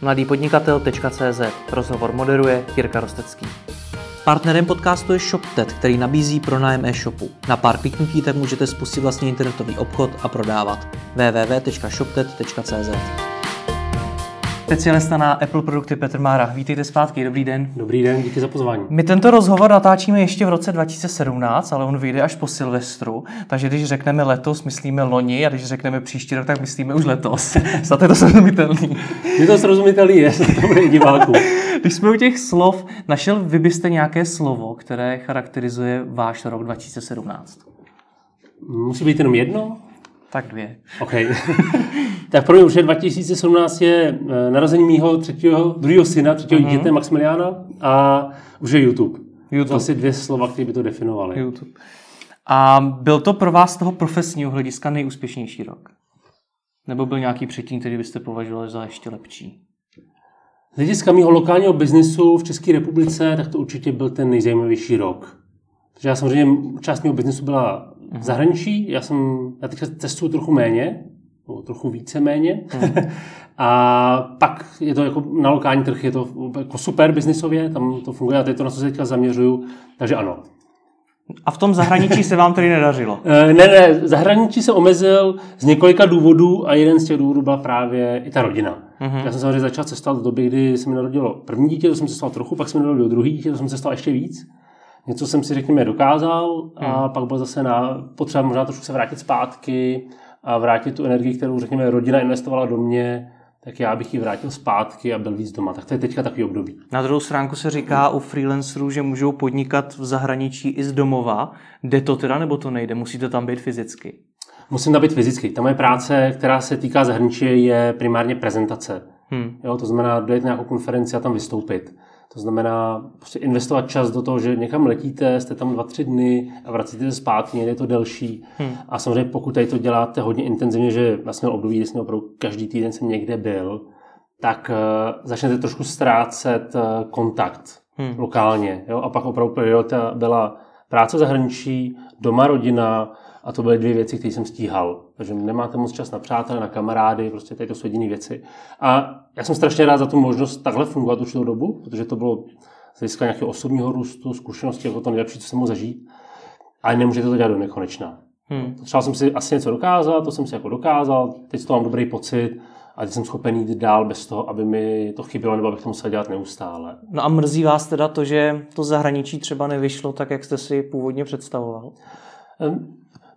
mladýpodnikatel.cz Rozhovor moderuje Jirka Rostecký. Partnerem podcastu je ShopTet, který nabízí pronájem e-shopu. Na pár kliknutí tak můžete spustit vlastní internetový obchod a prodávat. www.shoptet.cz Specialista na Apple produkty Petr Mára. Vítejte zpátky, dobrý den. Dobrý den, díky za pozvání. My tento rozhovor natáčíme ještě v roce 2017, ale on vyjde až po Silvestru, takže když řekneme letos, myslíme loni a když řekneme příští rok, tak myslíme už letos. Snad je to srozumitelný. Je to srozumitelný, je, to bude diváků. Když jsme u těch slov, našel vy byste nějaké slovo, které charakterizuje váš rok 2017? Musí být jenom jedno? Tak dvě. OK. tak pro mě už je 2017 je eh, narození mýho třetího, druhého syna, třetího mm-hmm. dítěte Maximiliana a už je YouTube. YouTube. To asi dvě slova, které by to definovaly. YouTube. A byl to pro vás z toho profesního hlediska nejúspěšnější rok? Nebo byl nějaký předtím, který byste považovali za ještě lepší? Z hlediska mého lokálního biznesu v České republice, tak to určitě byl ten nejzajímavější rok. Protože já samozřejmě část mého biznesu byla v zahraničí. Já jsem, já teď cestuju trochu méně, trochu více méně. Hmm. a pak je to jako na lokální trh, je to jako super biznisově, tam to funguje a to je to, na co se teďka zaměřuju. Takže ano. A v tom zahraničí se vám tedy nedařilo? Eh, ne, ne, zahraničí se omezil z několika důvodů a jeden z těch důvodů byla právě i ta rodina. Uh-huh. Já jsem samozřejmě začal cestovat v době, kdy se mi narodilo první dítě, to jsem cestoval trochu, pak se mi narodilo druhý dítě, to jsem cestoval ještě víc něco jsem si, řekněme, dokázal a hmm. pak byl zase na, potřeba možná trošku se vrátit zpátky a vrátit tu energii, kterou, řekněme, rodina investovala do mě, tak já bych ji vrátil zpátky a byl víc doma. Tak to je teďka takový období. Na druhou stránku se říká u freelancerů, že můžou podnikat v zahraničí i z domova. Jde to teda, nebo to nejde? Musíte tam být fyzicky? Musím tam být fyzicky. Ta moje práce, která se týká zahraničí, je primárně prezentace. Hmm. Jo, to znamená dojet na nějakou konferenci a tam vystoupit. To znamená prostě investovat čas do toho, že někam letíte, jste tam dva, tři dny a vracíte se zpátky, je to delší. Hmm. A samozřejmě pokud tady to děláte hodně intenzivně, že vlastně období, kdy jsem opravdu každý týden jsem někde byl, tak uh, začnete trošku ztrácet uh, kontakt hmm. lokálně. Jo? A pak opravdu priorita byla práce v zahraničí, doma rodina, a to byly dvě věci, které jsem stíhal. Takže nemáte moc čas na přátelé, na kamarády, prostě tady to jsou jediné věci. A já jsem strašně rád za tu možnost takhle fungovat určitou dobu, protože to bylo z hlediska nějakého osobního růstu, zkušenosti, jako to nejlepší, co jsem mohl zažít. Ale nemůžete to dělat do nekonečna. Hmm. Třeba jsem si asi něco dokázal, to jsem si jako dokázal, teď to mám dobrý pocit a teď jsem schopen jít dál bez toho, aby mi to chybělo nebo abych to musel dělat neustále. No a mrzí vás teda to, že to zahraničí třeba nevyšlo tak, jak jste si původně představoval?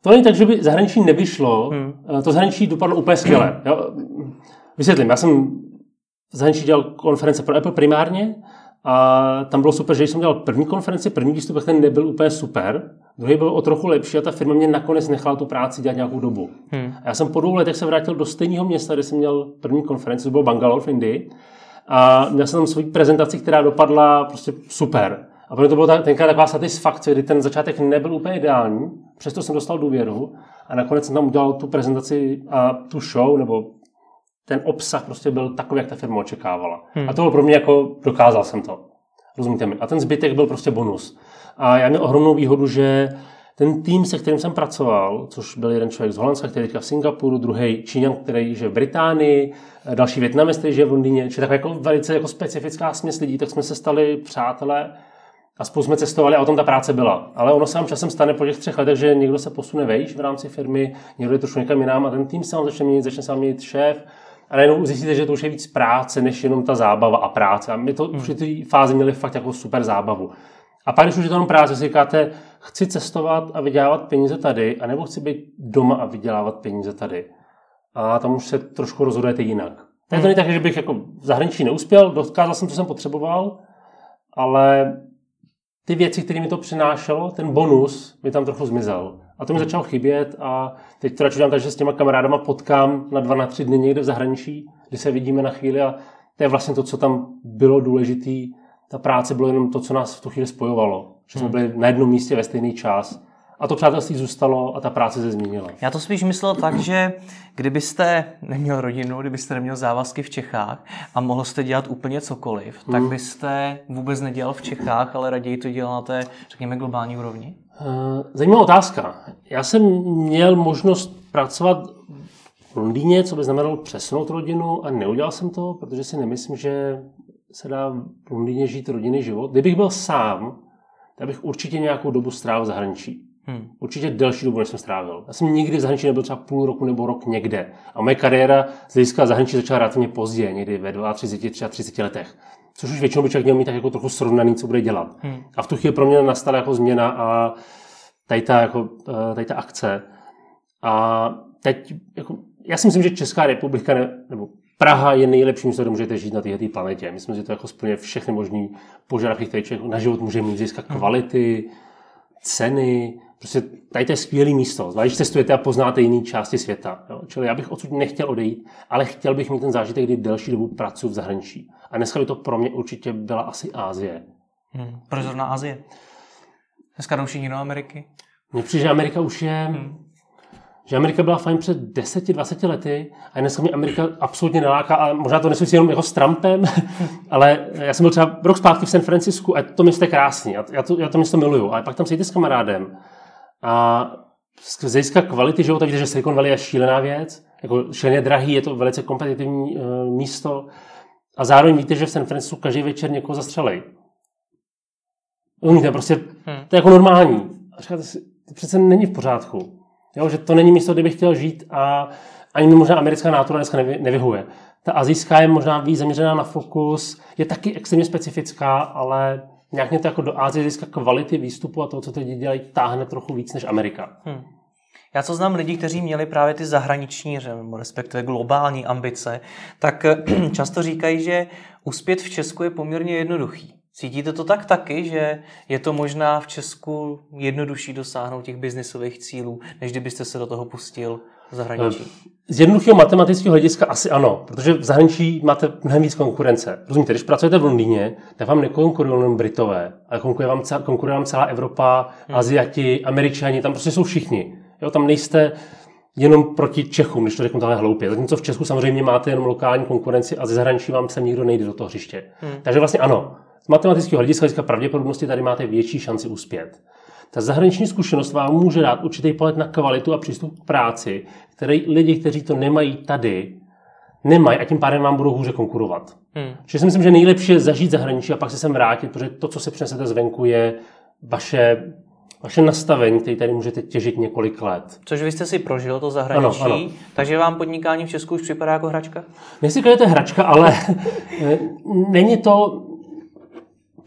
To není tak, že by zahraničí nevyšlo. Hmm. Eh, to zahraničí dopadlo úplně skvěle. Jo? Vysvětlím, já jsem v zahraničí dělal konference pro Apple primárně a tam bylo super, že jsem dělal první konferenci, první výstup, ten nebyl úplně super. Druhý byl o trochu lepší a ta firma mě nakonec nechala tu práci dělat nějakou dobu. Hmm. A já jsem po dvou letech se vrátil do stejného města, kde jsem měl první konferenci, to bylo Bangalore v Indii. A měl jsem tam svoji prezentaci, která dopadla prostě super. A pro to byla tenkrát taková satisfakce, kdy ten začátek nebyl úplně ideální, přesto jsem dostal důvěru a nakonec jsem tam udělal tu prezentaci a tu show, nebo ten obsah prostě byl takový, jak ta firma očekávala. Hmm. A to bylo pro mě jako, dokázal jsem to. Rozumíte mi? A ten zbytek byl prostě bonus. A já měl ohromnou výhodu, že ten tým, se kterým jsem pracoval, což byl jeden člověk z Holandska, který je v Singapuru, druhý Číňan, který je v Británii, další Větnamec, který je v Londýně, čili taková jako velice jako specifická směs lidí, tak jsme se stali přátelé a spolu jsme cestovali a o tom ta práce byla. Ale ono se vám časem stane po těch třech letech, že někdo se posune vejš v rámci firmy, někdo je trošku někam jinam a ten tým se vám začne měnit, začne se vám měnit šéf a najednou zjistíte, že to už je víc práce, než jenom ta zábava a práce. A my to hmm. v té fázi měli fakt jako super zábavu. A pak, když už je to jenom práce, si říkáte, chci cestovat a vydělávat peníze tady, anebo chci být doma a vydělávat peníze tady. A tam už se trošku rozhodujete jinak. Hmm. to není tak, že bych jako v zahraničí neuspěl, dokázal jsem, co jsem potřeboval, ale ty věci, které mi to přinášelo, ten bonus mi tam trochu zmizel. A to mi začalo chybět a teď to radši dělám tak, že s těma kamarádama potkám na dva, na tři dny někde v zahraničí, kdy se vidíme na chvíli a to je vlastně to, co tam bylo důležité. Ta práce bylo jenom to, co nás v tu chvíli spojovalo. Že jsme hmm. byli na jednom místě ve stejný čas a to přátelství zůstalo a ta práce se změnila. Já to spíš myslel tak, že kdybyste neměl rodinu, kdybyste neměl závazky v Čechách a mohl jste dělat úplně cokoliv, hmm. tak byste vůbec nedělal v Čechách, ale raději to dělal na té, řekněme, globální úrovni? Eh, zajímavá otázka. Já jsem měl možnost pracovat v Londýně, co by znamenalo přesunout rodinu a neudělal jsem to, protože si nemyslím, že se dá v Londýně žít rodinný život. Kdybych byl sám, tak bych určitě nějakou dobu strávil v zahraničí. Hmm. Určitě delší dobu, než jsem strávil. Já jsem nikdy v zahraničí nebyl třeba půl roku nebo rok někde. A moje kariéra z hlediska zahraničí začala relativně pozdě, někdy ve 32, 33 letech. Což už většinou by člověk měl mít tak jako trochu srovnaný, co bude dělat. Hmm. A v tu chvíli pro mě nastala jako změna a tady ta, jako, eh, tady ta akce. A teď, jako, já si myslím, že Česká republika ne, nebo Praha je nejlepší místo, kde můžete žít na této planetě. Myslím, že to jako splně všechny možné požadavky, které člověk na život může mít, získat hmm. kvality, ceny, Prostě tady to je skvělé místo, zvlášť cestujete a poznáte jiné části světa. Jo? Čili já bych odsud nechtěl odejít, ale chtěl bych mít ten zážitek, kdy delší dobu pracuji v zahraničí. A dneska by to pro mě určitě byla asi Ázie. Hmm. Proč zrovna Ázie? Dneska jdou všichni do Ameriky? Mně přijde, že Amerika už je... Hmm. Že Amerika byla fajn před 10-20 lety a dneska mě Amerika absolutně neláká a možná to nesouvisí jenom jako s Trumpem, ale já jsem byl třeba rok zpátky v San Francisku a to město je krásný, já to, já to město miluju, ale pak tam sejte s kamarádem a z hlediska kvality života víte, že Silicon Valley je šílená věc, jako šíleně drahý, je to velice kompetitivní uh, místo a zároveň víte, že v San Francisku každý večer někoho zastřelej. Umíte, prostě hmm. to je jako normální. A říkáte si, to přece není v pořádku. Jo, že to není místo, kde bych chtěl žít a ani mi možná americká nátura dneska nevy, nevyhuje. Ta azijská je možná víc zaměřená na fokus, je taky extrémně specifická, ale nějak mě to jako do Ázie získá kvality výstupu a toho, co teď dělají, táhne trochu víc než Amerika. Hmm. Já co znám lidi, kteří měli právě ty zahraniční, respektive globální ambice, tak často říkají, že uspět v Česku je poměrně jednoduchý. Cítíte to tak taky, že je to možná v Česku jednodušší dosáhnout těch biznisových cílů, než kdybyste se do toho pustil zahraničí? Z jednoduchého matematického hlediska asi ano, protože v zahraničí máte mnohem víc konkurence. Rozumíte, když pracujete v Londýně, tak vám nekonkurují jenom Britové, ale konkuruje vám, celá, konkuruje vám celá Evropa, hmm. Aziati, Američani, tam prostě jsou všichni. Jo, tam nejste jenom proti Čechům, když to řeknu takhle hloupě. Zatímco v Česku samozřejmě máte jenom lokální konkurenci a ze zahraničí vám sem nikdo nejde do toho hřiště. Hmm. Takže vlastně ano, z matematického hlediska, hlediska pravděpodobnosti tady máte větší šanci uspět. Ta zahraniční zkušenost vám může dát určitý pohled na kvalitu a přístup k práci, který lidi, kteří to nemají tady, nemají a tím pádem vám budou hůře konkurovat. Hmm. Čiže si myslím, že nejlepší je zažít zahraničí a pak se sem vrátit, protože to, co se přinesete zvenku, je vaše, vaše nastavení, které tady můžete těžit několik let. Což vy jste si prožil to zahraničí, ano, ano. takže vám podnikání v Česku už připadá jako hračka? Nechci to je hračka, ale eh, není to,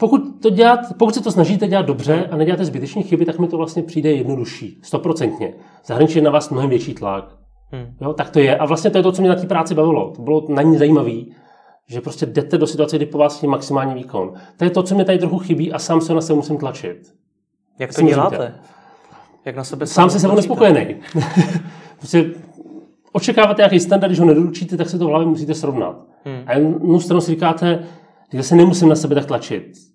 pokud, to dělat, pokud se to snažíte dělat dobře a neděláte zbytečné chyby, tak mi to vlastně přijde jednodušší, stoprocentně. Zahraničí je na vás mnohem větší tlak. Hmm. Jo, tak to je. A vlastně to je to, co mě na té práci bavilo. To bylo na ní zajímavé, že prostě jdete do situace, kdy po vás je maximální výkon. To je to, co mi tady trochu chybí a sám se na sebe musím tlačit. Jak to děláte? Jak na sebe sám se sebou nespokojený. prostě očekáváte nějaký standard, když ho nedoručíte, tak se to v hlavě musíte srovnat. Hmm. A jednu stranu si říkáte, takže se nemusím na sebe tak tlačit.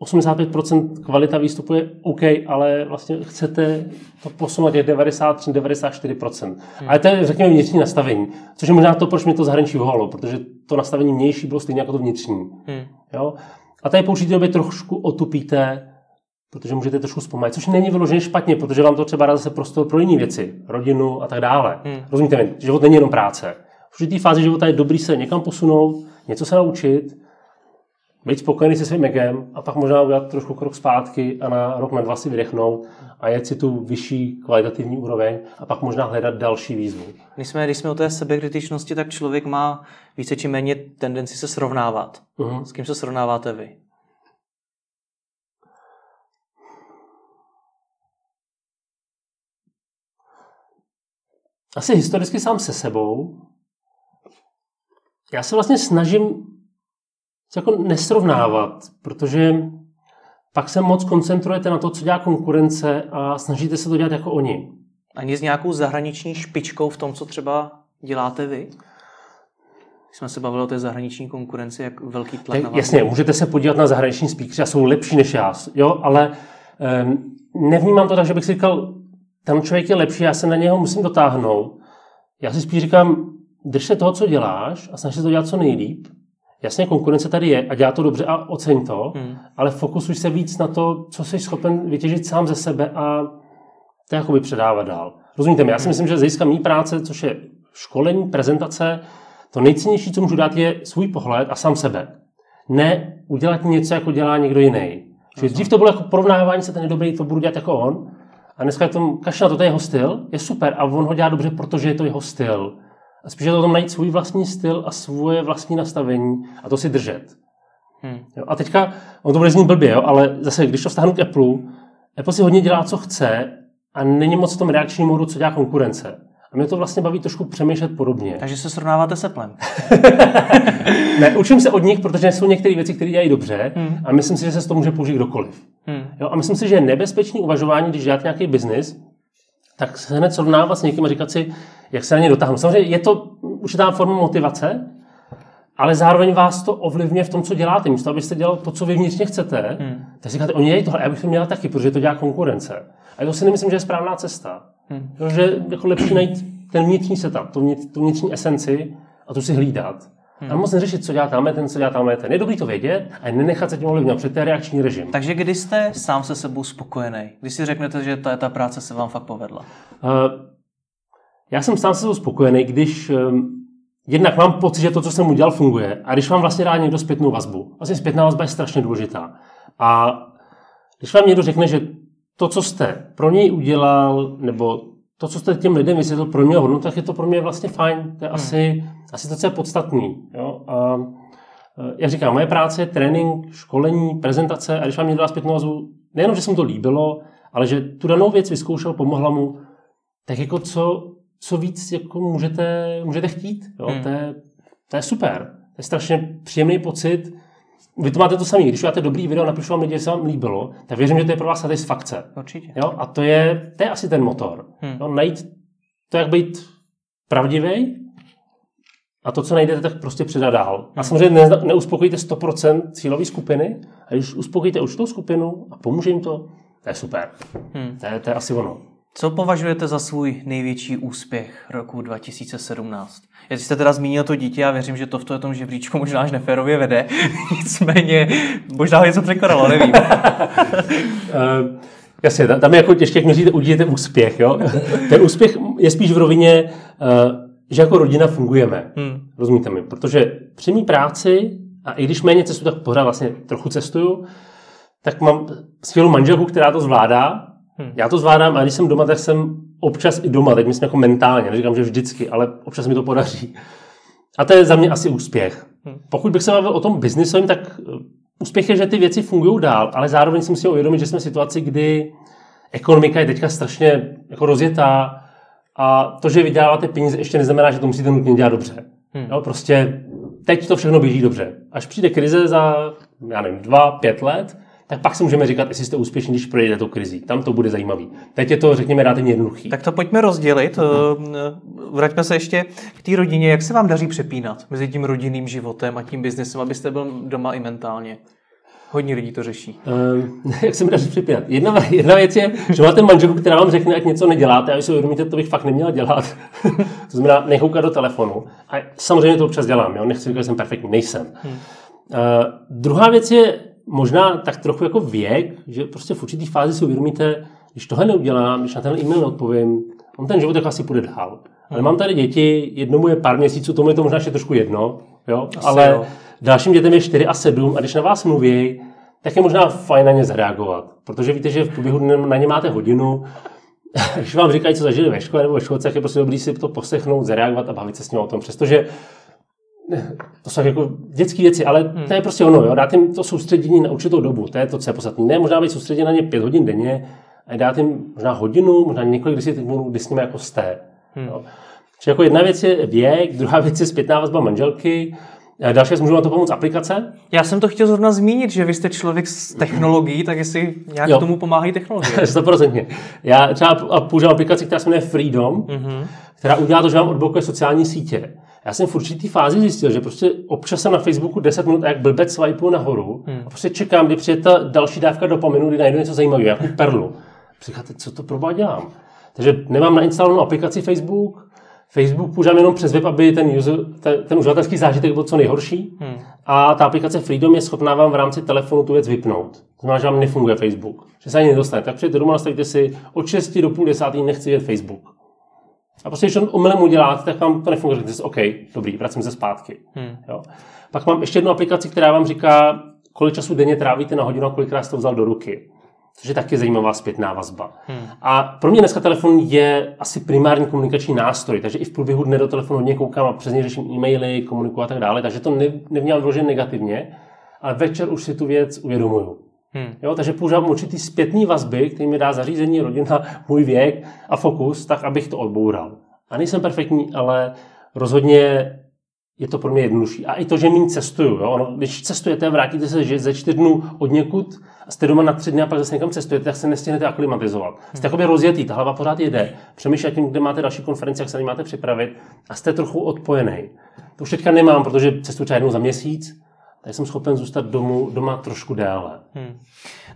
85% kvalita výstupu je OK, ale vlastně chcete to posunout je 93, 94%. Hmm. Ale to je, řekněme, vnitřní nastavení. Což je možná to, proč mi to zahraničí vyhovalo, protože to nastavení vnější bylo stejně jako to vnitřní. Hmm. Jo? A tady po určitě době trošku otupíte, protože můžete trošku zpomalit, což není vyloženě špatně, protože vám to třeba dá zase prostor pro jiné věci, rodinu a tak dále. Hmm. Rozumíte mi? Život není jenom práce. V určitý fázi života je dobrý se někam posunout, něco se naučit, být spokojený se svým egem a pak možná udělat trošku krok zpátky a na rok, na dva si vydechnout a jet si tu vyšší kvalitativní úroveň a pak možná hledat další výzvu. Když jsme, když jsme o té sebekritičnosti, tak člověk má více či méně tendenci se srovnávat. Uh-huh. S kým se srovnáváte vy? Asi historicky sám se sebou. Já se vlastně snažím jako nesrovnávat, protože pak se moc koncentrujete na to, co dělá konkurence a snažíte se to dělat jako oni. Ani s nějakou zahraniční špičkou v tom, co třeba děláte vy? Když jsme se bavili o té zahraniční konkurenci, jak velký tlak tak, na vás Jasně, můžete se podívat na zahraniční speakery a jsou lepší než já, jo, ale um, nevnímám to tak, že bych si říkal, ten člověk je lepší, já se na něho musím dotáhnout. Já si spíš říkám, drž se toho, co děláš a snaž se to dělat co nejlíp Jasně, konkurence tady je a dělá to dobře a oceň to, hmm. ale fokusuj se víc na to, co jsi schopen vytěžit sám ze sebe a to jakoby předávat dál. Rozumíte mi? Já si hmm. myslím, že získá mý práce, což je školení, prezentace, to nejcennější, co můžu dát, je svůj pohled a sám sebe. Ne udělat něco, jako dělá někdo jiný. Že dřív to bylo jako porovnávání se, ten je dobrý, to budu dělat jako on. A dneska je to, to, to je jeho styl, je super a on ho dělá dobře, protože je to jeho styl. A spíš je to o tom najít svůj vlastní styl a svoje vlastní nastavení a to si držet. Hmm. Jo, a teďka, on to bude znít blbě, jo, ale zase, když to vztáhnu k Apple, Apple si hodně dělá, co chce a není moc v tom reakčním modu, co dělá konkurence. A mě to vlastně baví trošku přemýšlet podobně. Takže se srovnáváte s Applem. ne, učím se od nich, protože jsou některé věci, které dělají dobře hmm. a myslím si, že se z toho může použít kdokoliv. Hmm. Jo, a myslím si, že je nebezpečný uvažování, když děláte nějaký biznis, tak se hned srovnávat s někým a říkat si, jak se na ně dotáhnu. Samozřejmě je to určitá forma motivace, ale zároveň vás to ovlivňuje v tom, co děláte. Místo, abyste dělal to, co vy vnitřně chcete, hmm. tak říkáte, oni dělají tohle, já bych to měl taky, protože to dělá konkurence. A to si nemyslím, že je správná cesta. Hmm. Protože jako lepší najít ten vnitřní setup, tu, vnitř, tu vnitřní esenci a tu si hlídat. Hmm. A moc neřešit, co dělá tamhle ten, co dělá tamhle ten. Je dobrý to vědět a nenechat se tím ovlivňovat, protože to je reakční režim. Takže kdy jste sám se sebou spokojený? Když si řeknete, že ta, ta práce se vám fakt povedla? Uh, já jsem sám se sebou spokojený, když um, jednak mám pocit, že to, co jsem udělal, funguje. A když vám vlastně dá někdo zpětnou vazbu. Vlastně zpětná vazba je strašně důležitá. A když vám někdo řekne, že to, co jste pro něj udělal, nebo to, co jste těm lidem vysvětlil, pro mě hodnotu, tak je to pro mě vlastně fajn. To je hmm. asi, asi to, co je podstatný. Jo? A, e, jak říkám, moje práce je trénink, školení, prezentace a když vám někdo dá zpětnou vazbu, nejenom, že se mu to líbilo, ale že tu danou věc vyzkoušel, pomohla mu, tak jako co, co víc jako můžete, můžete chtít. Jo? Hmm. To, je, to je super. To je strašně příjemný pocit. Vy to máte to samé. Když máte dobrý video, napíšu vám lidi, že se vám líbilo, tak věřím, že to je pro vás satisfakce. Určitě. Jo? A to je, to je asi ten motor. Hmm. Jo? Najít to, jak být pravdivý a to, co najdete, tak prostě předat dál. A samozřejmě ne, neuspokojíte 100% cílové skupiny, a když uspokojíte určitou skupinu a pomůže jim to, to je super. Hmm. To, je, to je asi ono. Co považujete za svůj největší úspěch roku 2017? Jestli jste teda zmínil to dítě, já věřím, že to v tom žebříčku možná až neférově vede. Nicméně, možná ho něco překonalo, nevím. uh, jasně, tam je jako těžké, jak měříte u dítěte úspěch. Jo? Ten úspěch je spíš v rovině, uh, že jako rodina fungujeme. Hmm. Rozumíte mi? Protože při mý práci, a i když méně cestuju, tak pořád vlastně trochu cestuju, tak mám skvělou manželku, která to zvládá, Hmm. Já to zvládám a když jsem doma, tak jsem občas i doma, teď myslím jako mentálně, neříkám, že vždycky, ale občas mi to podaří. A to je za mě asi úspěch. Hmm. Pokud bych se bavil o tom biznisovém, tak eh, úspěch je, že ty věci fungují dál, ale zároveň si musím uvědomit, že jsme v situaci, kdy ekonomika je teďka strašně jako rozjetá a to, že vyděláváte peníze, ještě neznamená, že to musíte nutně dělat dobře. Hmm. Jo, prostě teď to všechno běží dobře. Až přijde krize za, já nevím, dva, pět let, tak pak si můžeme říkat, jestli jste úspěšní, když projdete tou krizi. Tam to bude zajímavý. Teď je to, řekněme, relativně jednoduchý. Tak to pojďme rozdělit. Hmm. Vraťme se ještě k té rodině. Jak se vám daří přepínat mezi tím rodinným životem a tím biznesem, abyste byl doma i mentálně? Hodně lidí to řeší. Uh, jak se mi daří přepínat? Jedna, jedna věc je, že máte manželku, která vám řekne, ať něco neděláte a vy si uvědomíte, to bych fakt neměla dělat. to znamená, nechoukat do telefonu. A samozřejmě to občas dělám, jo? nechci říkat, že jsem perfektní, nejsem. Hmm. Uh, druhá věc je možná tak trochu jako věk, že prostě v určitý fázi si uvědomíte, když tohle neudělám, když na ten e-mail neodpovím, on ten život jako asi půjde dál. Ale mám tady děti, jednomu je pár měsíců, tomu je to možná ještě trošku jedno, jo? ale jo. Dalším dětem je 4 a 7 a když na vás mluví, tak je možná fajn na ně zareagovat. Protože víte, že v průběhu na ně máte hodinu, když vám říkají, co zažili ve škole nebo ve školce, je prostě dobrý si to poslechnout, zareagovat a bavit se s ním o tom. Přestože to jsou jako dětské věci, ale hmm. to je prostě ono, jo, dát jim to soustředění na určitou dobu, to je to, co je podstatné. Ne, možná být soustředěn na ně pět hodin denně, a dát jim možná hodinu, možná několik desítek minut, kdy s nimi jako jste. Hmm. Jo. Čili jako jedna věc je věk, druhá věc je zpětná vazba manželky, Další věc, můžu na to pomoct aplikace? Já jsem to chtěl zrovna zmínit, že vy jste člověk z technologií, tak jestli nějak jo. tomu pomáhají technologie. 100%. Já třeba používám aplikaci, která se jmenuje Freedom, mm-hmm. která udělá to, že vám odblokuje sociální sítě. Já jsem v určitý fázi zjistil, že prostě občas jsem na Facebooku 10 minut a jak blbec swipe nahoru hmm. a prostě čekám, kdy přijde ta další dávka dopaminu, kdy najdu něco zajímavého, jako perlu. Říkáte, co to proba dělám? Takže nemám nainstalovanou aplikaci Facebook, Facebook používám jenom přes web, aby ten, user, ten, ten uživatelský zážitek byl co nejhorší. Hmm. A ta aplikace Freedom je schopná vám v rámci telefonu tu věc vypnout. To znamená, že vám nefunguje Facebook. Že se ani nedostane. Tak přijďte domů, nastavíte si od 6 do půl desátý nechci vidět Facebook. A prostě, když to omylem uděláte, tak vám to nefunguje. Řeknete si, OK, dobrý, vracím se zpátky. Hmm. Jo. Pak mám ještě jednu aplikaci, která vám říká, kolik času denně trávíte na hodinu a kolikrát jste to vzal do ruky. Což je taky zajímavá zpětná vazba. Hmm. A pro mě dneska telefon je asi primární komunikační nástroj, takže i v průběhu dne do telefonu hodně koukám a přes něj řeším e-maily, komunikuji a tak dále, takže to ne, nevnímám vložen negativně, ale večer už si tu věc uvědomuju. Hmm. Jo, takže používám určitý zpětný vazby, který mi dá zařízení, rodina, můj věk a fokus, tak abych to odboural. A nejsem perfektní, ale rozhodně je to pro mě jednodušší. A i to, že méně cestuju. Jo? Ono, když cestujete, vrátíte se že ze čtyř dnů od někud, jste doma na tři dny a pak zase někam cestujete, tak se nestihnete aklimatizovat. Jste jakoby rozjetý, ta hlava pořád jede. Přemýšlíte tím, kde máte další konferenci, jak se na máte připravit a jste trochu odpojený. To už teďka nemám, protože cestuju třeba jednou za měsíc, tak jsem schopen zůstat domů, doma trošku déle. Hmm.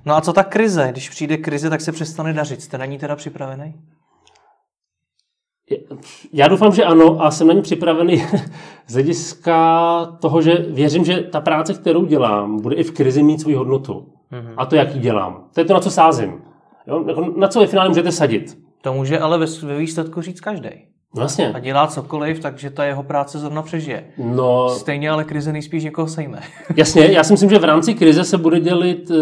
No a co ta krize? Když přijde krize, tak se přestane dařit. Jste na ní teda připravený? Já doufám, že ano a jsem na ní připravený z hlediska toho, že věřím, že ta práce, kterou dělám, bude i v krizi mít svou hodnotu. Mm-hmm. A to, jak ji dělám. To je to, na co sázím. Jo? Jako na co ve finále můžete sadit. To může ale ve, ve výsledku říct každý. No jasně. A dělá cokoliv, takže ta jeho práce zrovna přežije. No, Stejně ale krize nejspíš někoho sejme. jasně, já si myslím, že v rámci krize se bude dělit eh,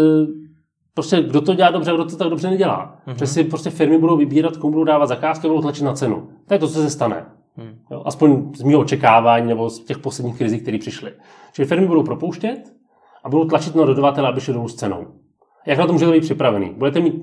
prostě kdo to dělá dobře a kdo to tak dobře nedělá. Mm-hmm. Že si prostě firmy budou vybírat, komu budou dávat zakázky a budou tlačit na cenu. To je to, co se stane. Mm. Jo, aspoň z mého očekávání nebo z těch posledních krizí, které přišly. Čili firmy budou propouštět a budou tlačit na dodavatele, aby šli dolů s cenou. Jak na to můžete být připravený? Budete mít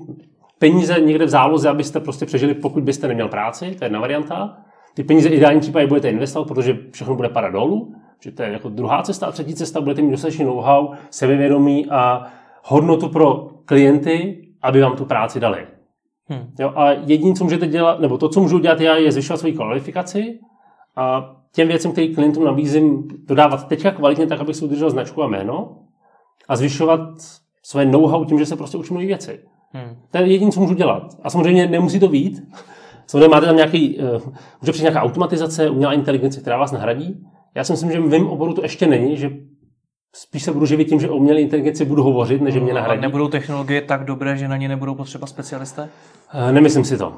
peníze někde v záloze, abyste prostě přežili, pokud byste neměl práci, to je jedna varianta. Ty peníze v ideálním případě budete investovat, protože všechno bude padat dolů. Že to je jako druhá cesta. A třetí cesta, budete mít dostatečný know-how, sebevědomí a hodnotu pro klienty, aby vám tu práci dali. Hmm. Jo, a jediné, co můžete dělat, nebo to, co můžu dělat já, je zvyšovat svoji kvalifikaci a těm věcem, které klientům nabízím, dodávat teďka kvalitně tak, abych si udržel značku a jméno a zvyšovat své know-how tím, že se prostě učím nové věci. Hmm. To je jediné, co můžu dělat. A samozřejmě nemusí to být. Samozřejmě máte tam nějaký, uh, může přijít nějaká automatizace, umělá inteligence, která vás nahradí. Já si myslím, že v mém oboru to ještě není, že spíš se budu živit tím, že o umělé inteligenci budu hovořit, než mě nahradí. A nebudou technologie tak dobré, že na ně nebudou potřeba specialisté? Eh, nemyslím si to.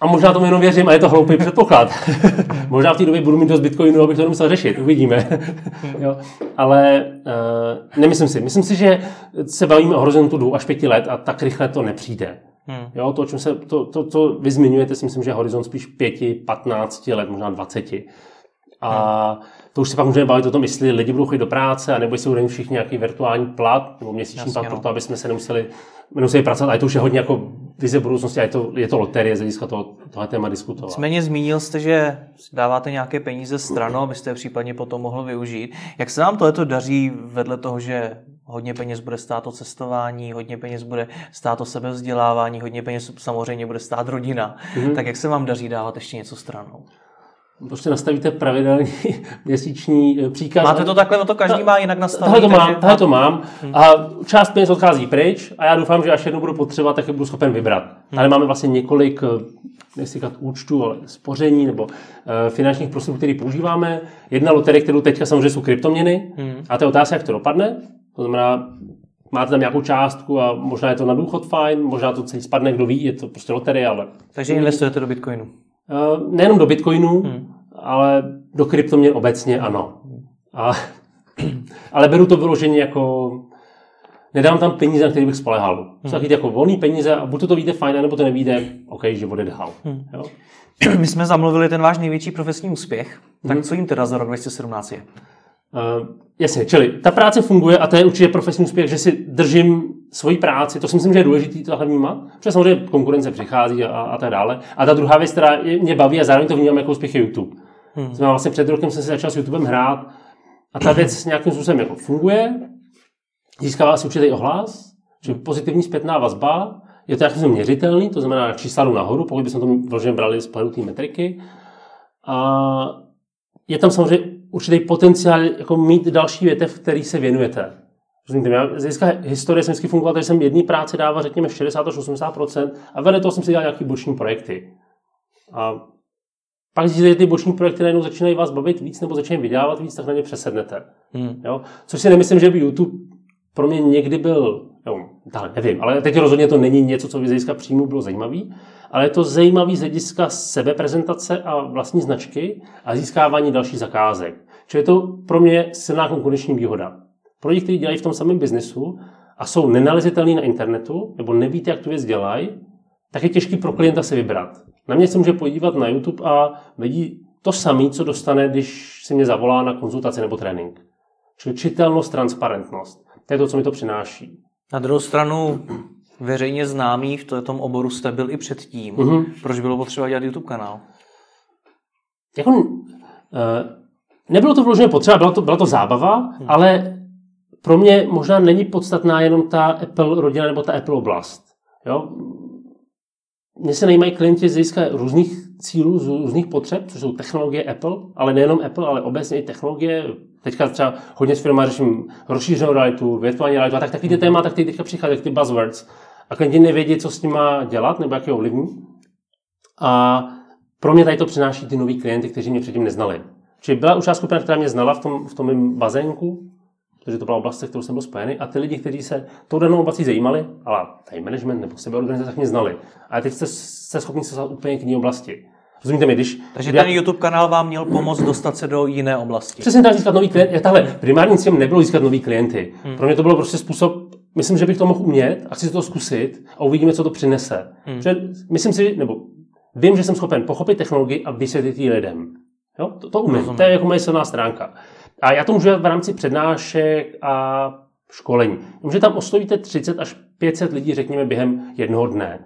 A možná tomu jenom věřím a je to hloupý předpoklad. možná v té době budu mít dost bitcoinu, abych to nemusel řešit. Uvidíme. jo. Ale uh, nemyslím si. Myslím si, že se bavíme o horizontu dvou až pěti let a tak rychle to nepřijde. Hmm. Jo, to, čem se, to, to, to vy zmiňujete, si myslím, že je horizont spíš pěti, patnácti let, možná dvaceti. A hmm to už se pak můžeme bavit o tom, jestli lidi budou chodit do práce, nebo jestli budou všichni nějaký virtuální plat nebo měsíční Jasně, plat, no. proto aby jsme se nemuseli, nemuseli pracovat. A je to už je hodně jako vize budoucnosti a je to, je to loterie z hlediska toho, tohle téma diskutovat. Nicméně zmínil jste, že dáváte nějaké peníze stranou, abyste je případně potom mohl využít. Jak se vám tohleto daří vedle toho, že hodně peněz bude stát o cestování, hodně peněz bude stát o sebevzdělávání, hodně peněz samozřejmě bude stát rodina. Mm-hmm. Tak jak se vám daří dávat ještě něco stranou? Prostě nastavíte pravidelný měsíční eh, příkaz. Máte to takhle, no to každý má jinak nastavené. Tohle to mám, tohle to mám. Hmm. A část peněz odchází pryč a já doufám, že až jednou budu potřebovat, tak je budu schopen vybrat. Hmm. Tady máme vlastně několik eh, nechci účtů, ale spoření nebo uh, finančních prostředků, které používáme. Jedna loterie, kterou teďka samozřejmě jsou kryptoměny. Hmm. A to je otázka, jak to dopadne. To znamená, máte tam nějakou částku a možná je to na důchod fajn, možná to celý spadne, kdo ví, je to prostě loterie, ale... Takže investujete do Bitcoinu? Uh, nejenom do Bitcoinu, hmm. ale do kryptoměn obecně ano. A, ale beru to vyloženě jako nedám tam peníze, na které bych spolehal. Hmm. Jsou jako volný peníze a buď to, to vyjde fajn, nebo to nevíde, OK, že bude dál. Hmm. Jo? My jsme zamluvili ten váš největší profesní úspěch, tak hmm. co jim teda za rok 2017 je? Uh, jasně, čili ta práce funguje a to je určitě profesní úspěch, že si držím svoji práci, to si myslím, že je důležité tohle vnímat, protože samozřejmě konkurence přichází a, a tak dále. A ta druhá věc, která mě baví a zároveň to vnímám jako úspěch je YouTube. Hmm. Znamená, vlastně před rokem jsem se začal s YouTubem hrát a ta věc nějakým způsobem jako funguje, získává si určitý ohlas, že pozitivní zpětná vazba, je to nějakým měřitelný, to znamená čísla nahoru, pokud bychom to vloženě brali z pohledu té metriky. A je tam samozřejmě určitý potenciál jako mít další větev, který se věnujete. Rozumíte, já z hlediska historie jsem vždycky fungoval, takže jsem jedné práci dával, řekněme, 60 až 80% a vedle toho jsem si dělal nějaké boční projekty. A pak když ty boční projekty najednou začínají vás bavit víc nebo začínají vydávat víc, tak na ně přesednete. Hmm. Jo? Což si nemyslím, že by YouTube pro mě někdy byl Jo, nevím, ale teď rozhodně to není něco, co by z hlediska příjmu bylo zajímavé, ale je to zajímavé z hlediska sebeprezentace a vlastní značky a získávání dalších zakázek. Čili je to pro mě silná konkurenční výhoda. Pro lidi, kteří dělají v tom samém biznesu a jsou nenalezitelní na internetu, nebo nevíte, jak tu věc dělají, tak je těžký pro klienta se vybrat. Na mě se může podívat na YouTube a vidí to samé, co dostane, když si mě zavolá na konzultaci nebo trénink. Čili čitelnost, transparentnost. To je to, co mi to přináší. Na druhou stranu veřejně známý v tom oboru jste byl i předtím. Mm-hmm. Proč bylo potřeba dělat YouTube kanál? Jako, uh, nebylo to vloženě potřeba, byla to, byla to zábava, hmm. ale pro mě možná není podstatná jenom ta Apple rodina nebo ta Apple oblast. Jo? Mně se najímají klienti z hlediska různých cílů, z různých potřeb, což jsou technologie Apple, ale nejenom Apple, ale obecně i technologie. Teďka třeba hodně s firma řeším rozšířenou realitu, virtuální realitu a tak takový ty hmm. témata, které teďka přicházejí, ty buzzwords. A klienti nevědí, co s nima dělat nebo jak je ovlivní. A pro mě tady to přináší ty noví klienty, kteří mě předtím neznali. Čili byla už skupina, která mě znala v tom, v tom mém bazénku, protože to byla oblast, se kterou jsem byl spojený, a ty lidi, kteří se tou danou oblastí zajímali, ale time management nebo sebeorganizace, tak mě znali. A teď jste, jste schopni se úplně k jiné oblasti. Rozumíte mi, když... Takže ten YouTube kanál vám měl pomoct dostat se do jiné oblasti. Přesně tak, získat nový klient. Tahle primární cílem nebylo získat nový klienty. Hmm. Pro mě to bylo prostě způsob, myslím, že bych to mohl umět a chci to zkusit a uvidíme, co to přinese. Hmm. Že myslím si, nebo vím, že jsem schopen pochopit technologii a vysvětlit ji lidem. Jo? To, to umím. Rozumím. To je jako moje silná stránka. A já to můžu v rámci přednášek a školení. Může tam oslovíte 30 až 500 lidí, řekněme, během jednoho dne.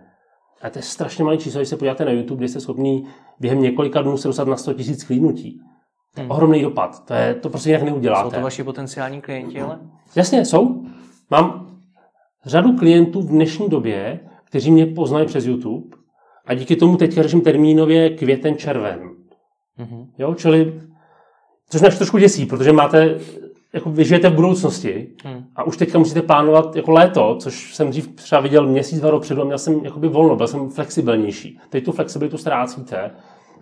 A to je strašně malý číslo, když se podíváte na YouTube, kde jste schopni během několika dnů se dostat na 100 000 klínutí. Hmm. Ohromný dopad. To, je, to prostě jinak neuděláte. Jsou to vaši potenciální klienti, ale? Jasně, jsou. Mám řadu klientů v dnešní době, kteří mě poznají přes YouTube a díky tomu teď řeším termínově květen, červen. Mm-hmm. Jo, čili, což mě trošku děsí, protože máte, jako vy žijete v budoucnosti mm. a už teďka musíte plánovat jako léto, což jsem dřív třeba viděl měsíc, dva dopředu a měl jsem jakoby volno, byl jsem flexibilnější. Teď tu flexibilitu ztrácíte,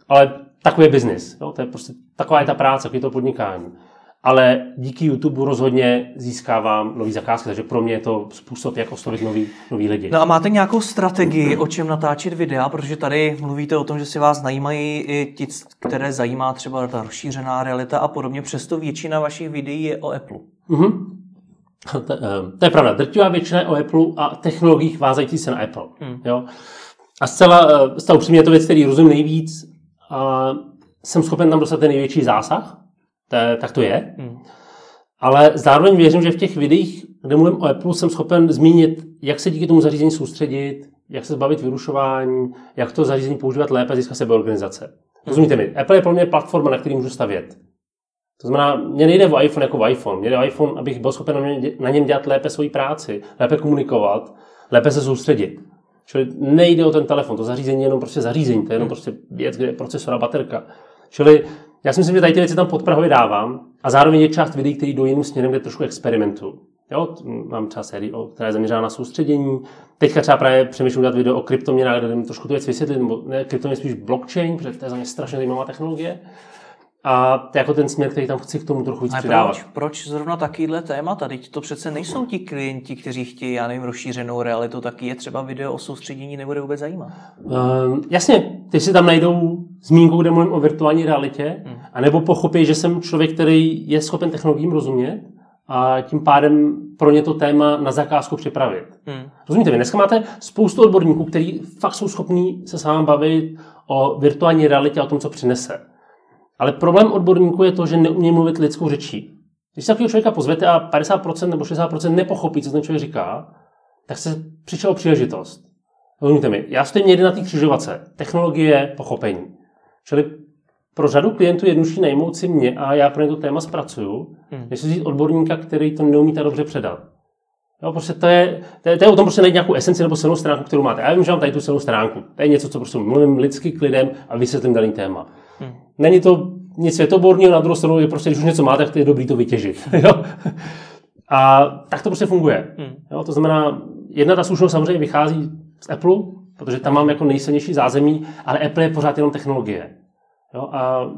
ale takový je biznis. To je prostě, taková je ta práce, takový je to podnikání ale díky YouTube rozhodně získávám nový zakázky, takže pro mě je to způsob, jak oslovit nový, nový lidi. No a máte nějakou strategii, o čem natáčet videa, protože tady mluvíte o tom, že si vás najímají i ti, které zajímá třeba ta rozšířená realita a podobně, přesto většina vašich videí je o Apple. Mm-hmm. To, to je pravda, drtivá většina je o Apple a technologiích vázající se na Apple. Mm. Jo? A zcela, eh, zcela upřímně je to věc, který rozumím nejvíc a jsem schopen tam dostat ten největší zásah, to, tak to je. Hmm. Ale zároveň věřím, že v těch videích, kde mluvím o Apple, jsem schopen zmínit, jak se díky tomu zařízení soustředit, jak se zbavit vyrušování, jak to zařízení používat lépe, získat sebeorganizace. Hmm. Rozumíte mi? Apple je pro mě platforma, na který můžu stavět. To znamená, mě nejde o iPhone jako o iPhone. Mě jde o iPhone, abych byl schopen na, něm dělat lépe svoji práci, lépe komunikovat, lépe se soustředit. Čili nejde o ten telefon, to zařízení je jenom prostě zařízení, to je jenom hmm. prostě věc, kde je procesor a baterka. Čili já si myslím, že tady ty věci tam podprahově dávám a zároveň je část videí, který jdou jiným směrem, kde trošku experimentu. Jo, mám třeba sérii, která je zaměřená na soustředění. Teďka třeba právě přemýšlím dát video o kryptoměnách, kde jim trošku tu věc vysvětlit, nebo ne, kryptoměny spíš blockchain, protože to je za mě strašně zajímavá technologie. A to je jako ten směr, který tam chci k tomu trochu víc přidávat. Proč, proč zrovna takovýhle téma? Tady to přece nejsou ti klienti, kteří chtějí, já nevím, rozšířenou realitu, taky je třeba video o soustředění nebude vůbec zajímat. Um, jasně, ty si tam najdou zmínku, kde mluvím o virtuální realitě, hmm. anebo pochopí, že jsem člověk, který je schopen technologiím rozumět a tím pádem pro ně to téma na zakázku připravit. Hmm. Rozumíte mi? Dneska máte spoustu odborníků, kteří fakt jsou schopní se s vámi bavit o virtuální realitě a o tom, co přinese. Ale problém odborníků je to, že neumí mluvit lidskou řečí. Když se takového člověka pozvete a 50% nebo 60% nepochopí, co ten člověk říká, tak se přišel příležitost. Rozumíte mi? Já stojím někde na té křižovatce. Technologie, pochopení. Čili pro řadu klientů je jednodušší najmout si mě a já pro ně to téma zpracuju, hmm. než si vzít odborníka, který to neumí tak dobře předat. Jo, prostě to je, to je, to je o tom prostě najít nějakou esenci nebo silnou stránku, kterou máte. Já vím, že mám tady tu silnou stránku. To je něco, co prostě mluvím lidsky k lidem a vysvětlím daný téma. Hmm. Není to nic světoborného, na druhou stranu je prostě, když už něco máte, tak je dobrý to vytěžit. Jo? A tak to prostě funguje. Hmm. Jo? To znamená, jedna ta slušnost samozřejmě vychází z Apple, protože tam mám jako nejsilnější zázemí, ale Apple je pořád jenom technologie. Jo? A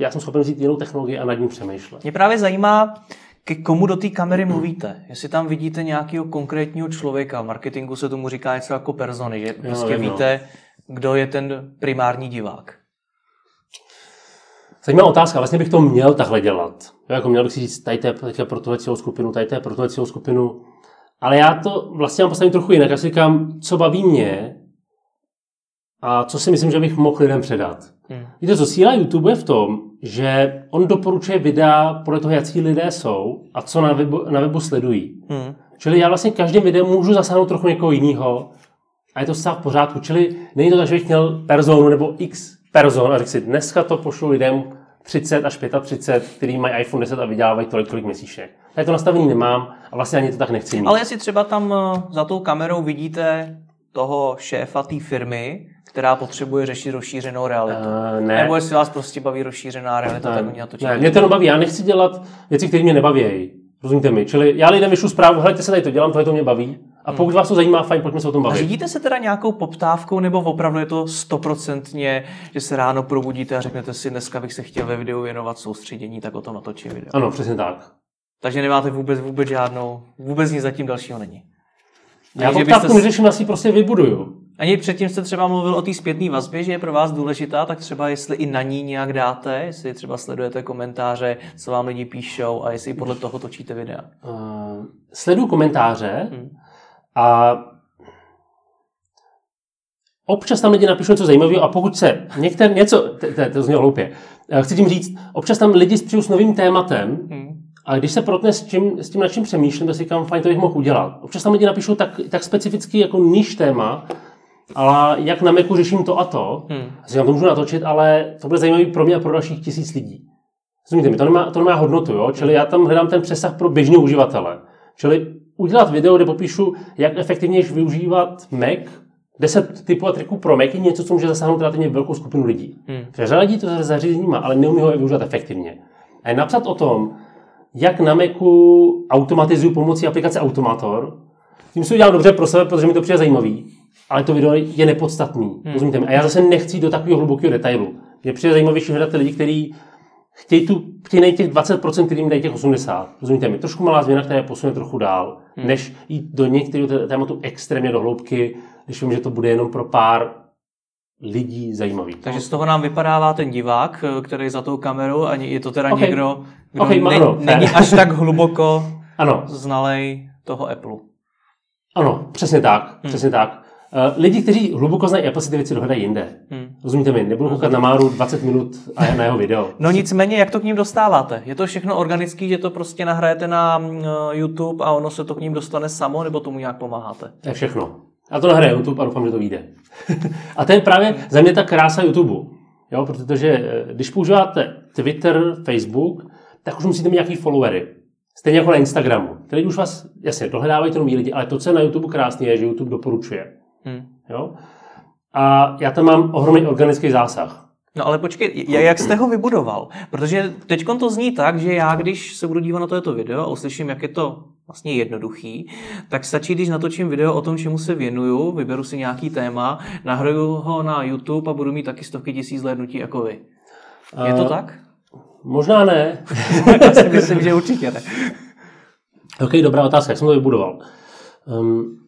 já jsem schopen vzít jinou technologii a nad ní přemýšlet. Mě právě zajímá, Ke komu do té kamery mluvíte? Jestli tam vidíte nějakého konkrétního člověka, v marketingu se tomu říká něco jako persony, že prostě jo, víte, kdo je ten primární divák. Zajímavá otázka, vlastně bych to měl takhle dělat. Jo, jako měl bych si říct, tady to je pro tuhle skupinu, tady to je pro tuhle skupinu. Ale já to vlastně mám postavit trochu jinak. Já si říkám, co baví mě a co si myslím, že bych mohl lidem předat. Hmm. Víte, co síla YouTube je v tom, že on doporučuje videa podle toho, jaký lidé jsou a co na webu, na webu sledují. Hmm. Čili já vlastně každým videem můžu zasáhnout trochu někoho jiného a je to zcela v pořádku. Čili není to tak, že bych měl personu nebo x person a řekl si, dneska to pošlu lidem 30 až 35, který mají iPhone 10 a vydělávají tolik, tolik měsíčně. Tak to nastavení nemám a vlastně ani to tak nechci mít. Ale jestli třeba tam eh, za tou kamerou vidíte toho šéfa té firmy, která potřebuje řešit rozšířenou realitu. Uh, ne. Nebo jestli vás prostě baví rozšířená realita, uh, tak oni na to čekají. Ne, mě to nebaví, já nechci dělat věci, které mě nebaví. Rozumíte mi? Čili já lidem vyšlu zprávu, hledajte se tady to dělám, tohle to mě baví. A pokud vás to zajímá, fajn, pojďme se o tom bavit. A řídíte se teda nějakou poptávkou, nebo opravdu je to stoprocentně, že se ráno probudíte a řeknete si, dneska bych se chtěl ve videu věnovat soustředění, tak o tom natočím video. Ano, přesně tak. Takže nemáte vůbec, vůbec žádnou, vůbec nic zatím dalšího není. Já poptávku byste... neřeším, asi prostě vybuduju. Ani předtím jste třeba mluvil o té zpětné vazbě, že je pro vás důležitá, tak třeba jestli i na ní nějak dáte, jestli třeba sledujete komentáře, co vám lidi píšou a jestli podle toho točíte videa. Uh, sleduju komentáře hmm. A občas tam lidi napíšou něco zajímavého a pokud se některé něco, to, zní hloupě, eh, chci tím říct, občas tam lidi přijdu s novým tématem hmm. a když se protne s, čím, s tím, nad čím přemýšlím, tak si říkám, fajn, to bych mohl udělat. Občas tam lidi napíšou tak, tak specifický jako níž téma, ale jak na Macu řeším to a to, hmm. říkám, to můžu natočit, ale to bude zajímavé pro mě a pro dalších tisíc lidí. Rozumíte mi, to nemá, to nemá hodnotu, jo? čili já tam hledám ten přesah pro běžné uživatele. Čili udělat video, kde popíšu, jak efektivně využívat Mac, 10 typů a triků pro Mac je něco, co může zasáhnout relativně velkou skupinu lidí. Hmm. Řada lidí to zařízení má, ale neumí ho využívat efektivně. A je napsat o tom, jak na Macu automatizuju pomocí aplikace Automator, tím si udělám dobře pro sebe, protože mi to přijde zajímavý ale to video je nepodstatný. Hmm. Rozumíte mi? A já zase nechci do takového hlubokého detailu. Je přijde zajímavější hledat ty lidi, kteří chtějí, tu, chtějí těch 20%, kterým dají těch 80. Rozumíte mi? Trošku malá změna, která je posune trochu dál, hmm. než jít do některého tématu extrémně do hloubky, když vím, že to bude jenom pro pár lidí zajímavý. Takže z toho nám vypadává ten divák, který je za tou kamerou, a je to teda okay. někdo, kdo okay, ne, ano, není až tak hluboko ano. znalej toho Apple. Ano, přesně tak, hmm. přesně tak. Uh, lidi, kteří hluboko znají Apple, si ty věci dohledají jinde. Hmm. Rozumíte mi? Nebudu koukat na Máru 20 minut a na jeho video. No nicméně, jak to k ním dostáváte? Je to všechno organický, že to prostě nahrajete na uh, YouTube a ono se to k ním dostane samo, nebo tomu nějak pomáháte? To je všechno. A to nahraje YouTube a doufám, že to vyjde. a to je právě za mě ta krása YouTube. Jo, protože eh, když používáte Twitter, Facebook, tak už musíte mít nějaký followery. Stejně jako na Instagramu. Ty lidi už vás, jasně, dohledávají to lidi, ale to, co je na YouTube krásně, je, že YouTube doporučuje. Hmm. Jo? A já tam mám ohromný organický zásah. No ale počkej, jak jste ho vybudoval? Protože teď to zní tak, že já, když se budu dívat na toto video a uslyším, jak je to vlastně jednoduchý, tak stačí, když natočím video o tom, čemu se věnuju, vyberu si nějaký téma, nahraju ho na YouTube a budu mít taky stovky tisíc zhlédnutí jako vy. Je to uh, tak? Možná ne. Já si myslím, že určitě ne. Ok, dobrá otázka, jak jsem to vybudoval. Um,